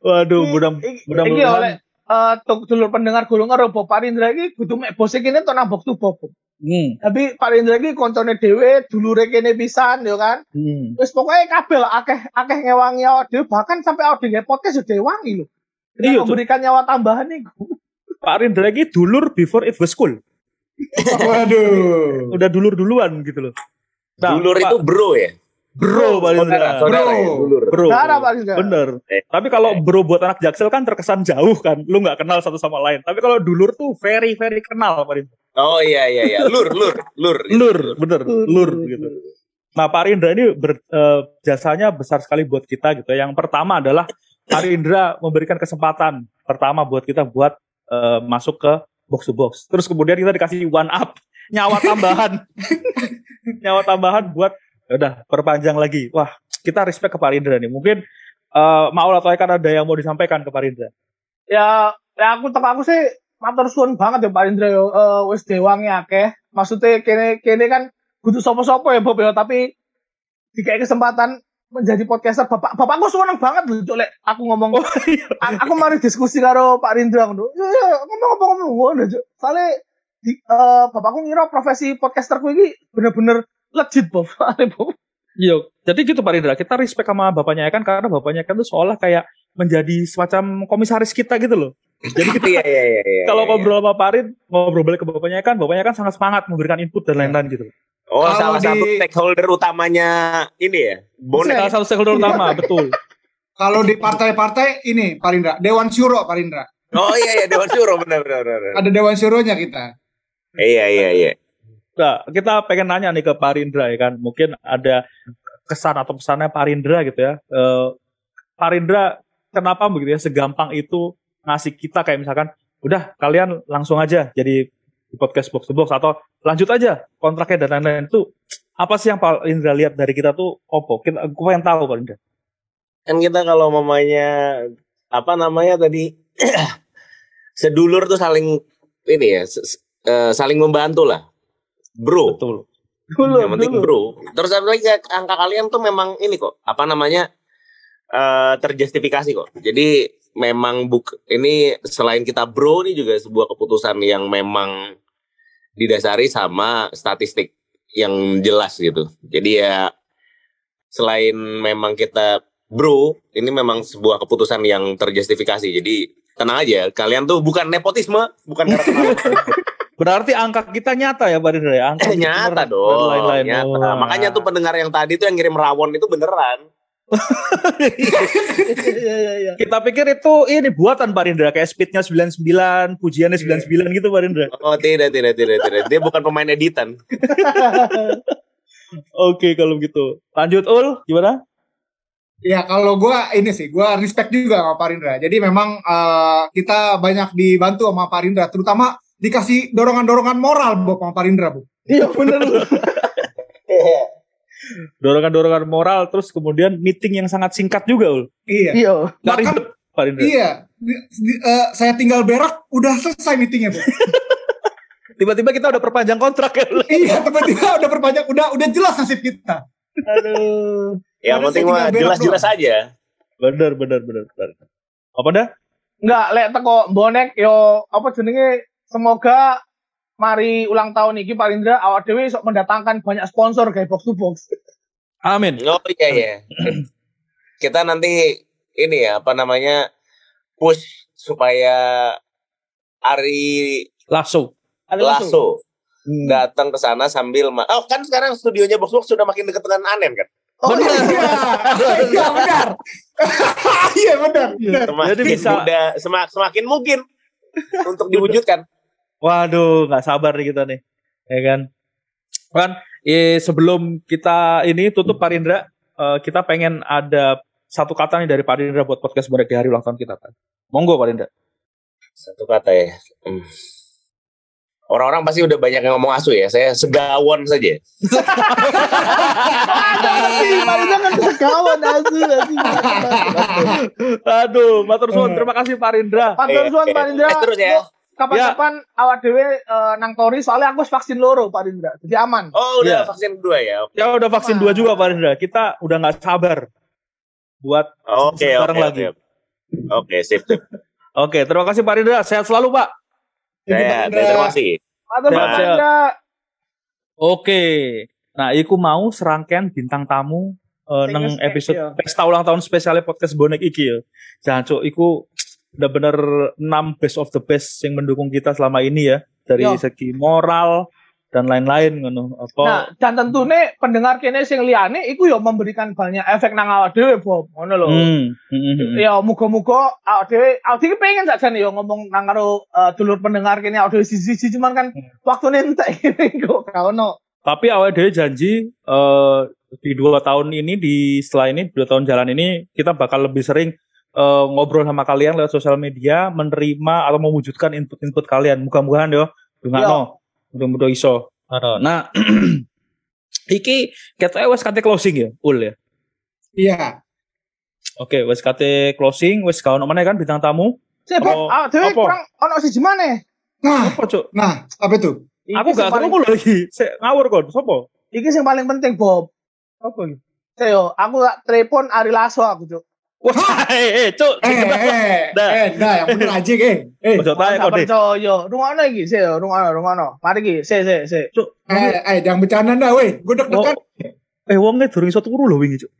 Speaker 3: waduh mudah
Speaker 4: Iki iki
Speaker 3: mudah-mudahan
Speaker 4: oleh eh tuk dulur pendengar golongan robo Pak Rindra iki kudu mek bose kene to nang box to box.
Speaker 3: Hmm,
Speaker 4: Tapi Pak Rindra iki koncone dhewe, dulure kene pisan yo kan.
Speaker 3: hmm.
Speaker 4: Wis pokoknya kabeh lah akeh akeh ngewangi awak dhewe bahkan sampai awak dhewe podcast sudah wangi lho.
Speaker 3: Iya,
Speaker 4: memberikan nyawa tambahan iku.
Speaker 3: Pak Rindra ini dulur before it was cool
Speaker 5: Waduh.
Speaker 3: udah dulur-duluan gitu loh Nah,
Speaker 11: Dulur
Speaker 3: Pak-
Speaker 11: itu bro ya?
Speaker 3: Bro Pak Rindra
Speaker 11: Saudara,
Speaker 5: Bro.
Speaker 11: ya, dulur.
Speaker 3: bro
Speaker 4: Rindra.
Speaker 3: bener
Speaker 11: Eh.
Speaker 3: tapi kalau bro buat anak jaksel kan terkesan jauh kan lu nggak kenal satu sama lain tapi kalau dulur tuh very very kenal Pak Rindra
Speaker 11: Oh iya, iya, iya. Lur, lur, lur.
Speaker 3: lur bener lur gitu nah Pak Rindra ini ber- eh, jasanya besar sekali buat kita gitu yang pertama adalah Pak Rindra memberikan kesempatan pertama buat kita buat eh, masuk ke box to box terus kemudian kita dikasih one up nyawa tambahan nyawa tambahan buat ya udah perpanjang lagi wah kita respect ke Pak Rindra nih mungkin eh Maul atau Ekan ada yang mau disampaikan ke Pak Rindra
Speaker 4: Ya, ya aku tek aku sih matur suwun banget ya Pak Indra yo. Eh, wis dewangi akeh. Maksudnya kene kene kan butuh sopo-sopo ya Bob ya, tapi dikai kesempatan menjadi podcaster bapak bapakku seneng banget lho Cuk, lek aku ngomong
Speaker 3: Oh, iya.
Speaker 4: Aku mari diskusi karo Pak Rindra ngono. Ya ya ngomong ngomong ngomong ngono. Soale di, eh, bapakku ngira profesi podcasterku ini bener-bener legit Bob. Bob.
Speaker 3: Iya, jadi gitu Pak Rindra. Kita respect sama bapaknya Ekan karena bapaknya Ekan tuh seolah kayak menjadi semacam komisaris kita gitu loh. Jadi kita
Speaker 11: Iya, iya, iya. iya,
Speaker 3: kalau
Speaker 11: iya.
Speaker 3: ngobrol sama Pak Rid, ngobrol balik ke bapaknya Ekan, bapaknya Ekan sangat semangat memberikan input dan lain-lain gitu.
Speaker 11: Oh,
Speaker 5: Kalau
Speaker 11: salah satu
Speaker 5: di-
Speaker 11: stakeholder utamanya ini ya? Bonek.
Speaker 3: Salah satu stakeholder utama, betul.
Speaker 5: Kalau di partai-partai ini Parindra, Dewan Syuro Parindra.
Speaker 1: Oh iya iya Dewan Syuro benar benar benar.
Speaker 5: Ada Dewan Syuronya kita.
Speaker 1: Iya iya iya.
Speaker 3: Nah, kita pengen nanya nih ke Parindra ya kan. Mungkin ada kesan atau pesannya Parindra gitu ya. Eh, Parindra kenapa begitu ya segampang itu ngasih kita kayak misalkan udah kalian langsung aja jadi di podcast box to box atau lanjut aja kontraknya dan lain-lain itu apa sih yang Parindra lihat dari kita tuh opo kita gue pengen tahu Parindra
Speaker 1: Kan kita kalau mamanya apa namanya tadi sedulur tuh saling ini ya eh, saling membantu lah. Bro.
Speaker 3: betul
Speaker 4: Dulu,
Speaker 1: yang penting
Speaker 4: dulu.
Speaker 1: bro. Terus apa lagi angka kalian tuh memang ini kok apa namanya eh terjustifikasi kok. Jadi memang buk ini selain kita bro ini juga sebuah keputusan yang memang didasari sama statistik yang jelas gitu. Jadi ya selain memang kita bro, ini memang sebuah keputusan yang terjustifikasi. Jadi tenang aja, kalian tuh bukan nepotisme, bukan karena.
Speaker 3: berarti angka kita nyata ya Parindra ya angka
Speaker 1: nyata
Speaker 3: dan
Speaker 1: dong,
Speaker 3: lain-lain
Speaker 1: nyata.
Speaker 3: Oh.
Speaker 1: Makanya tuh pendengar yang tadi tuh yang ngirim rawon itu beneran.
Speaker 4: Iya, iya, iya.
Speaker 3: kita pikir itu ini buatan Parindra kayak speednya 99 pujiannya 99 gitu Parindra
Speaker 1: Oh tidak tidak tidak tidak. Dia bukan pemain editan.
Speaker 3: Oke kalau gitu. Lanjut Ul, gimana?
Speaker 5: Ya kalau gua ini sih, gua respect juga sama Parindra. Jadi memang eh, kita banyak dibantu sama Parindra, terutama dikasih dorongan-dorongan moral Bob sama Parindra, Bu.
Speaker 4: Iya bener lu.
Speaker 3: Dorongan-dorongan moral terus kemudian meeting yang sangat singkat juga Ul.
Speaker 5: Iya.
Speaker 4: Iya.
Speaker 3: Gak
Speaker 5: Bahkan
Speaker 3: Parindra.
Speaker 5: iya, di- di- eh, saya tinggal berak udah selesai meetingnya, Bu.
Speaker 3: Tiba-tiba kita udah perpanjang kontrak ya
Speaker 5: iya, tiba-tiba udah perpanjang, udah udah jelas nasib kita.
Speaker 4: Aduh.
Speaker 5: Padahal
Speaker 1: penting mah jelas-jelas aja.
Speaker 3: Bener bener bener. bener. Apa dah?
Speaker 4: Enggak, lek teko bonek yo apa jenenge semoga mari ulang tahun iki Parindra awak dhewe sok mendatangkan banyak sponsor kayak box to box.
Speaker 3: Amin.
Speaker 1: Oh iya iya. Kita nanti ini ya apa namanya push supaya Ari
Speaker 3: Lasso.
Speaker 4: Langsung.
Speaker 1: Lasso datang ke sana sambil ma- oh kan sekarang studionya Box Box sudah makin dekat dengan Anen kan
Speaker 4: Oh,
Speaker 5: Iya, iya benar. Iya benar. benar.
Speaker 1: semakin
Speaker 3: Jadi bisa-
Speaker 1: semak- semakin mungkin untuk diwujudkan
Speaker 3: Waduh, nggak sabar nih kita nih. Ya kan? Kan eh, sebelum kita ini tutup Parindra, eh, kita pengen ada satu kata nih dari Parindra buat podcast Bonek di hari ulang tahun kita kan. Monggo Parindra.
Speaker 1: satu kata ya Hmm. orang-orang pasti udah banyak yang ngomong asu ya saya segawon saja
Speaker 4: Asli, Parindra kan kawan asli asli.
Speaker 3: Aduh, matur suwun. Terima kasih Parindra.
Speaker 4: Patur suwun
Speaker 1: Eh, eh,
Speaker 4: Parindra.
Speaker 1: eh, terus ya.
Speaker 4: Kapan-kapan awak dhewe eh, nang Tori soalnya aku vaksin loro Parindra. Jadi aman.
Speaker 1: oh udah
Speaker 3: Iya.
Speaker 1: vaksin kedua ya oke
Speaker 3: Ya udah vaksin dua juga Parindra. Kita udah nggak sabar buat
Speaker 1: oke oke
Speaker 3: lagi.
Speaker 1: oke oke sip sip
Speaker 3: Oke, terima kasih Parindra. Sehat selalu Pak.
Speaker 1: saya terima kasih
Speaker 3: Sehat, sehat.
Speaker 4: Parindra.
Speaker 3: Oke. Nah, iku mau serangkaian bintang tamu nang
Speaker 4: nge-spek,
Speaker 3: episode
Speaker 4: iya.
Speaker 3: pesta ulang tahun spesialnya podcast bonek iki ya. Jangan cuk, iku bener 6 best of the best yang mendukung kita selama ini ya dari
Speaker 4: Yo.
Speaker 3: segi moral dan lain-lain ngono. Apa
Speaker 4: Nah, dan tentunya pendengar kene sing liyane iku yo memberikan banyak efek nang awak dhewe, Bob. Ngono lho.
Speaker 3: Hmm, hmm, hmm, hmm.
Speaker 4: Ya muga-muga awak dhewe awak dhewe pengen sakjane yo ngomong nang karo eh, dulur pendengar kene awak dhewe siji-siji cuman kan waktune entek ngene kok gak ono.
Speaker 3: Tapi awal dari janji eh, di dua tahun ini di setelah ini dua tahun jalan ini kita bakal lebih sering eh, ngobrol sama kalian lewat sosial media, menerima atau mewujudkan input-input kalian. Mudah-mudahan yo, no, mudah-mudahan iso. Nah, iki kita wes kate closing ya, ul ya.
Speaker 5: Iya.
Speaker 3: Oke, wes kate closing, wes kawan mana kan bintang tamu.
Speaker 4: Sik, Bob,
Speaker 3: Apa-
Speaker 4: awak dhewe
Speaker 3: apa?
Speaker 4: kurang ono siji maneh.
Speaker 5: Nah,
Speaker 3: Apa cuk?
Speaker 5: nah, apa itu?
Speaker 3: Aku gak ketemu lagi. Saya ngawur kon, sopo?
Speaker 4: Iki sing paling penting, Bob.
Speaker 3: Apa iki?
Speaker 4: Yo, aku tak telepon Ari Lasso aku, Cuk.
Speaker 3: Wah, eh, eh, cuk.
Speaker 5: Eh, eh,
Speaker 3: Dah.
Speaker 5: eh, dah, yang bener aja, eh. Eh,
Speaker 3: Ojo tae
Speaker 4: Gak
Speaker 3: kok deh.
Speaker 4: percaya. Rungono iki, sik yo, rungono, rungono. Mari iki, sik, sik, sik.
Speaker 3: Cuk,
Speaker 5: eh, eh, jangan bercanda dah, weh. Gue deg-degan.
Speaker 3: Oh, eh wongnya durung iso turu lho wingi, Cuk.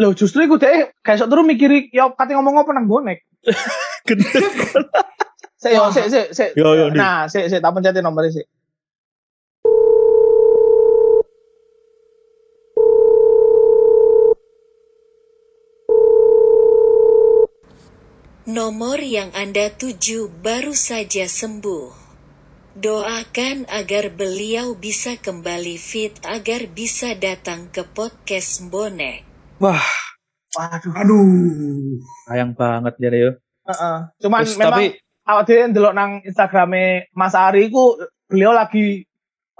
Speaker 4: Loh, justru iku deh gak iso turu mikiri yo kate ngomong apa nang bonek. Sik yo, sik, sik, sik.
Speaker 3: Yo, yo, Di.
Speaker 4: Nah, sik, sik, tak pencetin nomornya sik.
Speaker 12: Nomor yang Anda tuju baru saja sembuh. Doakan agar beliau bisa kembali fit agar bisa datang ke podcast Bonek.
Speaker 3: Wah,
Speaker 4: Waduh.
Speaker 5: Aduh.
Speaker 3: sayang banget ya yo.
Speaker 4: Heeh. Cuman
Speaker 3: Terus,
Speaker 4: memang
Speaker 3: tapi-
Speaker 4: awak dhewe ndelok nang Instagrame Mas Ari ku beliau lagi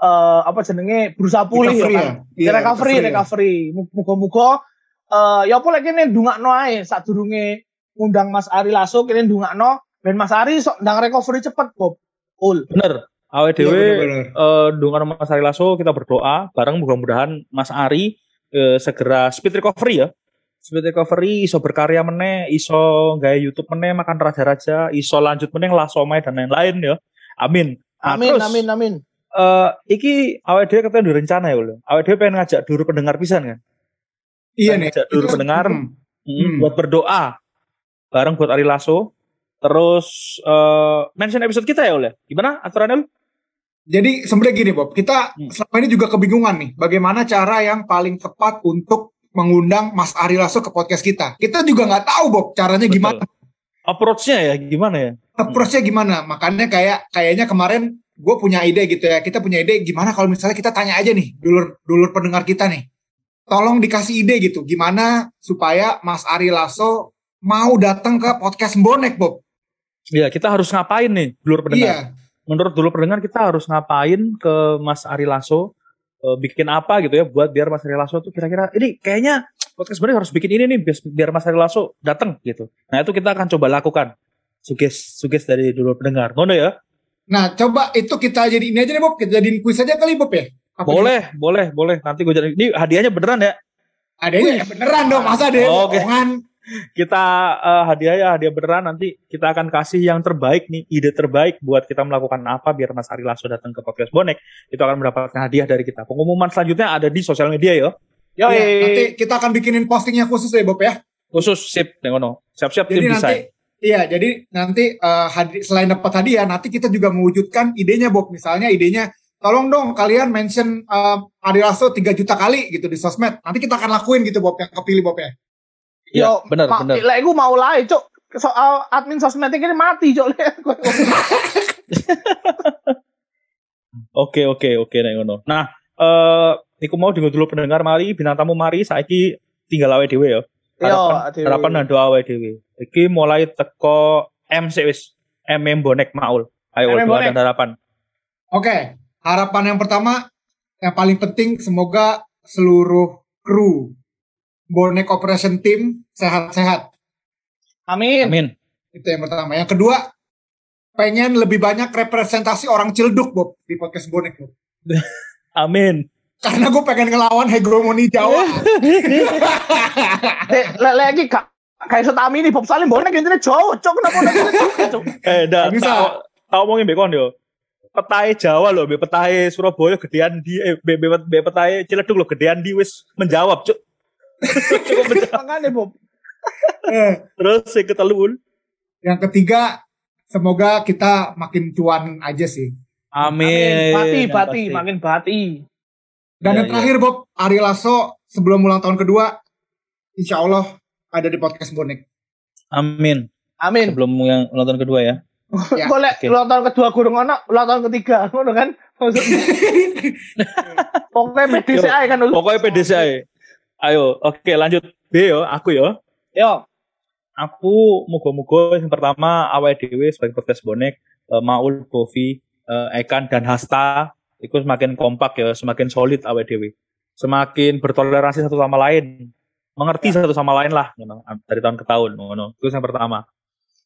Speaker 4: eh apa jenenge berusaha pulih
Speaker 5: Recovery
Speaker 4: ya
Speaker 5: ya?
Speaker 4: kan.
Speaker 5: Iya,
Speaker 4: recovery,
Speaker 5: recovery ya.
Speaker 4: recovery. Muga-muga eh ya apa lagi kene ndungakno ae sadurunge ngundang Mas Ari Lasso kene ndungakno ben Mas Ari sok ndang recovery cepet Bob. Ul.
Speaker 3: Bener.
Speaker 5: Iya,
Speaker 3: dewe eh dengan Mas Ari Lasso kita berdoa bareng mudah-mudahan Mas Ari eh, segera speed recovery ya. Speed recovery iso berkarya meneh, iso gawe YouTube meneh makan raja-raja, iso lanjut meneh ngelasomai dan lain-lain ya. Amin. Nah,
Speaker 4: Amin,
Speaker 3: terus,
Speaker 4: amin, amin.
Speaker 3: eh, iki awet dhewe katanya ada rencana ya, Ul. Awet dhewe pengen ngajak dulu pendengar pisan kan.
Speaker 5: Iya
Speaker 3: Pengen
Speaker 5: nih.
Speaker 3: Ngajak dulu
Speaker 5: Itu-
Speaker 3: pendengar
Speaker 5: hmm.
Speaker 3: mm,
Speaker 5: Hmm.
Speaker 3: buat berdoa bareng buat Ari Lasso. Terus eh mention episode kita ya, Ul. ya? Gimana aturannya?
Speaker 5: Jadi sebenarnya gini Bob, kita
Speaker 3: Hmm.
Speaker 5: selama ini juga kebingungan nih, bagaimana cara yang paling tepat untuk mengundang Mas Ari Lasso ke podcast kita. Kita juga nggak tahu Bob, caranya
Speaker 3: Betul.
Speaker 5: gimana,
Speaker 3: Approach-nya ya gimana ya?
Speaker 5: approach-nya gimana. Makanya kayak kayaknya kemarin gue punya ide gitu ya, kita punya ide gimana kalau misalnya kita tanya aja nih, dulur dulur pendengar kita nih, tolong dikasih ide gitu, gimana supaya Mas Ari Lasso mau datang ke podcast Bonek Bob.
Speaker 3: Iya, kita harus ngapain nih, dulur pendengar?
Speaker 5: Iya,
Speaker 3: Menurut dulur pendengar kita harus ngapain ke Mas Ari Lasso? eh, bikin apa gitu ya buat biar Mas Ari Lasso tuh kira-kira ini kayaknya podcast sebenarnya harus bikin ini nih biar, biar Mas Ari Lasso datang gitu. Nah, itu kita akan coba lakukan. Suges suges dari dulur pendengar. Ngono ya?
Speaker 5: Nah, coba itu kita jadi ini aja nih Bob, kita jadiin kuis aja kali Bob ya. Apa
Speaker 3: Boleh, boleh, boleh. Nanti gue jadi ini hadiahnya beneran ya.
Speaker 5: Adanya ya beneran dong, masa deh
Speaker 3: Oke.
Speaker 5: bohongan.
Speaker 3: Kita eh, hadiah ya, hadiah beneran nanti kita akan kasih yang terbaik nih, ide terbaik buat kita melakukan apa biar Mas Ari Lasso datang ke podcast Bonek. Itu akan mendapatkan hadiah dari kita. Pengumuman selanjutnya ada di sosial media ya.
Speaker 4: Yo,
Speaker 5: Iya, nanti kita akan bikinin postingnya khusus deh Bob ya.
Speaker 3: Khusus sip, ngono. Siap-siap
Speaker 5: Jadi
Speaker 3: tim
Speaker 5: nanti
Speaker 3: desain.
Speaker 5: Iya, jadi nanti eh, hadi- selain dapat hadiah, nanti kita juga mewujudkan idenya Bob. Misalnya idenya, tolong dong kalian mention eh, Ari Lasso 3 juta kali gitu di sosmed. Nanti kita akan lakuin gitu Bob, yang kepilih Bob ya.
Speaker 3: Iya,
Speaker 4: Yo,
Speaker 3: bener,
Speaker 4: ma-
Speaker 3: bener.
Speaker 4: Lek iku mau lah, Cuk. Soal admin sosmed ini mati, Cuk.
Speaker 3: Oke, oke, oke nek ngono. Nah, eh iku mau dengo dulu pendengar mari bintang tamu mari saiki tinggal awe dhewe ya.
Speaker 4: Yo,
Speaker 3: Harapan
Speaker 4: adewe.
Speaker 3: harapan dan doa awe dhewe. Iki mulai teko M sih wis. M M bonek maul. Ayo
Speaker 4: MM
Speaker 3: doa dan harapan.
Speaker 5: Oke, harapan yang pertama, yang paling penting semoga seluruh kru bonek operation team sehat-sehat.
Speaker 4: Amin.
Speaker 3: Amin.
Speaker 5: Itu yang pertama. Yang kedua, pengen lebih banyak representasi orang Cilduk, Bob, di podcast bonek, Bob.
Speaker 3: Amin.
Speaker 5: Karena gue pengen ngelawan hegemoni Jawa.
Speaker 4: Lek iki gak kayak setami nih Bob Salim bonek intine Jawa, Cuk. Kenapa Cuk?
Speaker 3: Eh, dah,
Speaker 5: bisa.
Speaker 3: tau, tau ngomongin bekon yo. Petai Jawa loh, be petai Surabaya gedean di eh be, be, be petai Ciledug loh gedean di wis menjawab, Cuk. Cukup menjawab.
Speaker 4: Makanya Bob.
Speaker 5: Eh,
Speaker 3: Terus yang ketelun.
Speaker 5: yang ketiga, semoga kita makin cuan aja sih.
Speaker 3: Amin.
Speaker 4: Bati, bati,
Speaker 3: pasti.
Speaker 4: makin bati.
Speaker 5: Dan
Speaker 3: Ya,
Speaker 5: yang terakhir, Bob, Ari Lasso sebelum ulang tahun kedua, insya Allah ada di podcast bonek.
Speaker 3: Amin.
Speaker 4: Amin.
Speaker 3: Sebelum yang ulang tahun kedua ya.
Speaker 5: Ya,
Speaker 4: Boleh ulang tahun kedua gurung ono, ulang tahun ketiga, ngono kan? Maksudnya. Pokoknya PDCI kan dulu.
Speaker 3: Pokoknya PDCI. Ayo, oke lanjut. B yo, aku yo.
Speaker 4: Yo,
Speaker 3: Aku mugo-mugo yang pertama awal dewe sebagai podcast bonek, eh, Maul, Bovi, eh, Ekan dan Hasta itu semakin kompak ya, semakin solid awal dewe. Semakin bertoleransi satu sama lain, mengerti satu sama lain lah ngono, dari tahun ke tahun ngono. Itu yang pertama.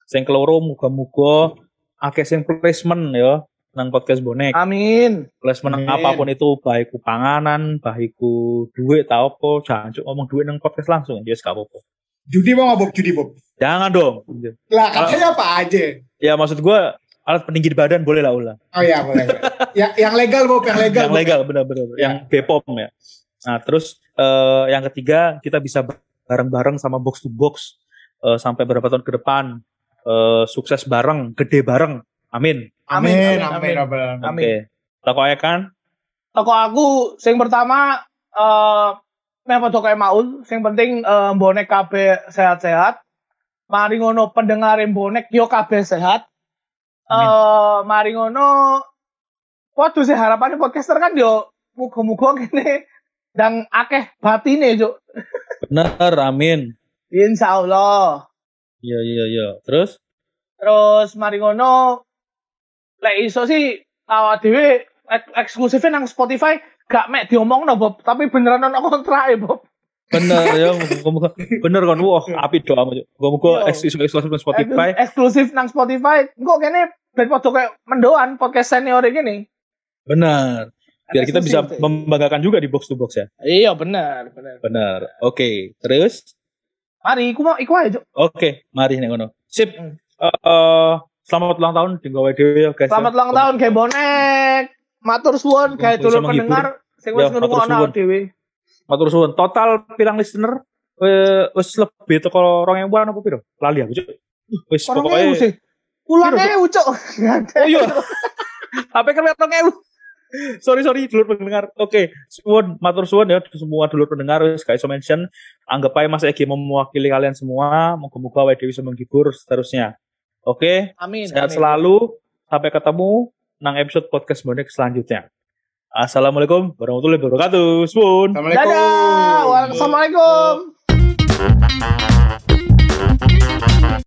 Speaker 3: Sing keloro mugo-mugo akeh sing placement ya nang podcast bonek.
Speaker 4: amin.
Speaker 3: placement
Speaker 5: Amin.
Speaker 3: apa pun itu baik ku panganan baik ku duit tau apa jangan ngomong duit nang podcast langsung ya yes, gak apa-apa
Speaker 5: Judi mau nggak, Bob? Judi, Bob.
Speaker 3: jangan dong
Speaker 5: Lah, katanya apa aja?
Speaker 3: ya maksud gua alat peninggi badan boleh lah ulah
Speaker 5: Oh iya, boleh. ya, yang legal, Bob. Yang legal.
Speaker 3: yang
Speaker 5: Bob.
Speaker 3: legal benar-benar yang Bepom ya nah terus eh, yang ketiga kita bisa bareng-bareng sama box to box eh, sampai beberapa tahun ke depan eh, sukses bareng gede bareng amin
Speaker 5: Amin,
Speaker 4: Amin,
Speaker 5: amin,
Speaker 4: amin.
Speaker 5: amin.
Speaker 3: oke Toko kan
Speaker 4: Toko aku sing pertama eh meh padha kaya Maul, sing penting eh bonek kabeh sehat-sehat. mari ngono pendengar bonek yo kabeh sehat. Eh mari ngono Waduh sih harapannya podcaster kan yo muga-muga kene dan akeh batine, Cuk.
Speaker 3: Bener, amin.
Speaker 4: Insya Allah.
Speaker 3: Iya, iya, iya. Terus?
Speaker 4: Terus mari ngono lek iso sih awak dhewe ek- eksklusifnya nang Spotify gak mek diomongno Bob, tapi beneran ono kontrak Bob.
Speaker 3: Bener ya, muga-muga bener kan. Wah, api doa Muga-muga eksklusif eksklusif di Spotify.
Speaker 4: Eksklusif- nang Spotify. Kok kene ben padha kayak mendoan podcast senior gini.
Speaker 3: Bener. Biar kita bisa membanggakan juga di box to box ya.
Speaker 4: Iya bener, bener.
Speaker 3: Bener. Oke, terus?
Speaker 4: Mari iku mau iku aja.
Speaker 3: Oke, mari nih ngono. Sip. Eh, eh, selamat ulang tahun di gawe dhewe ya guys.
Speaker 4: Selamat ulang tahun kayak bonek. Matur suwun kayak dulur pendengar sing wis
Speaker 3: Ya,
Speaker 4: ngrungokno dhewe.
Speaker 3: Matur suwun. Total pirang listener wis lebih teko 2000 an apa piro? Lali aku, Cuk. Wis
Speaker 4: Orang
Speaker 3: pokoknya
Speaker 4: ewu Cuk.
Speaker 3: Oh iya. HP kan lihat ewu. Sorry sorry dulur pendengar. Oke, suwun matur suwun ya semua dulur pendengar wis guys so mention anggap aja Mas Egi mewakili kalian semua. Moga-moga Wae Dewi bisa menghibur seterusnya. Oke, okay?
Speaker 4: amin.
Speaker 3: Sehat
Speaker 4: amin.
Speaker 3: selalu. Sampai ketemu nang episode podcast Bonek selanjutnya. Assalamualaikum warahmatullahi wabarakatuh. Spoon.
Speaker 4: Assalamualaikum. Dadah.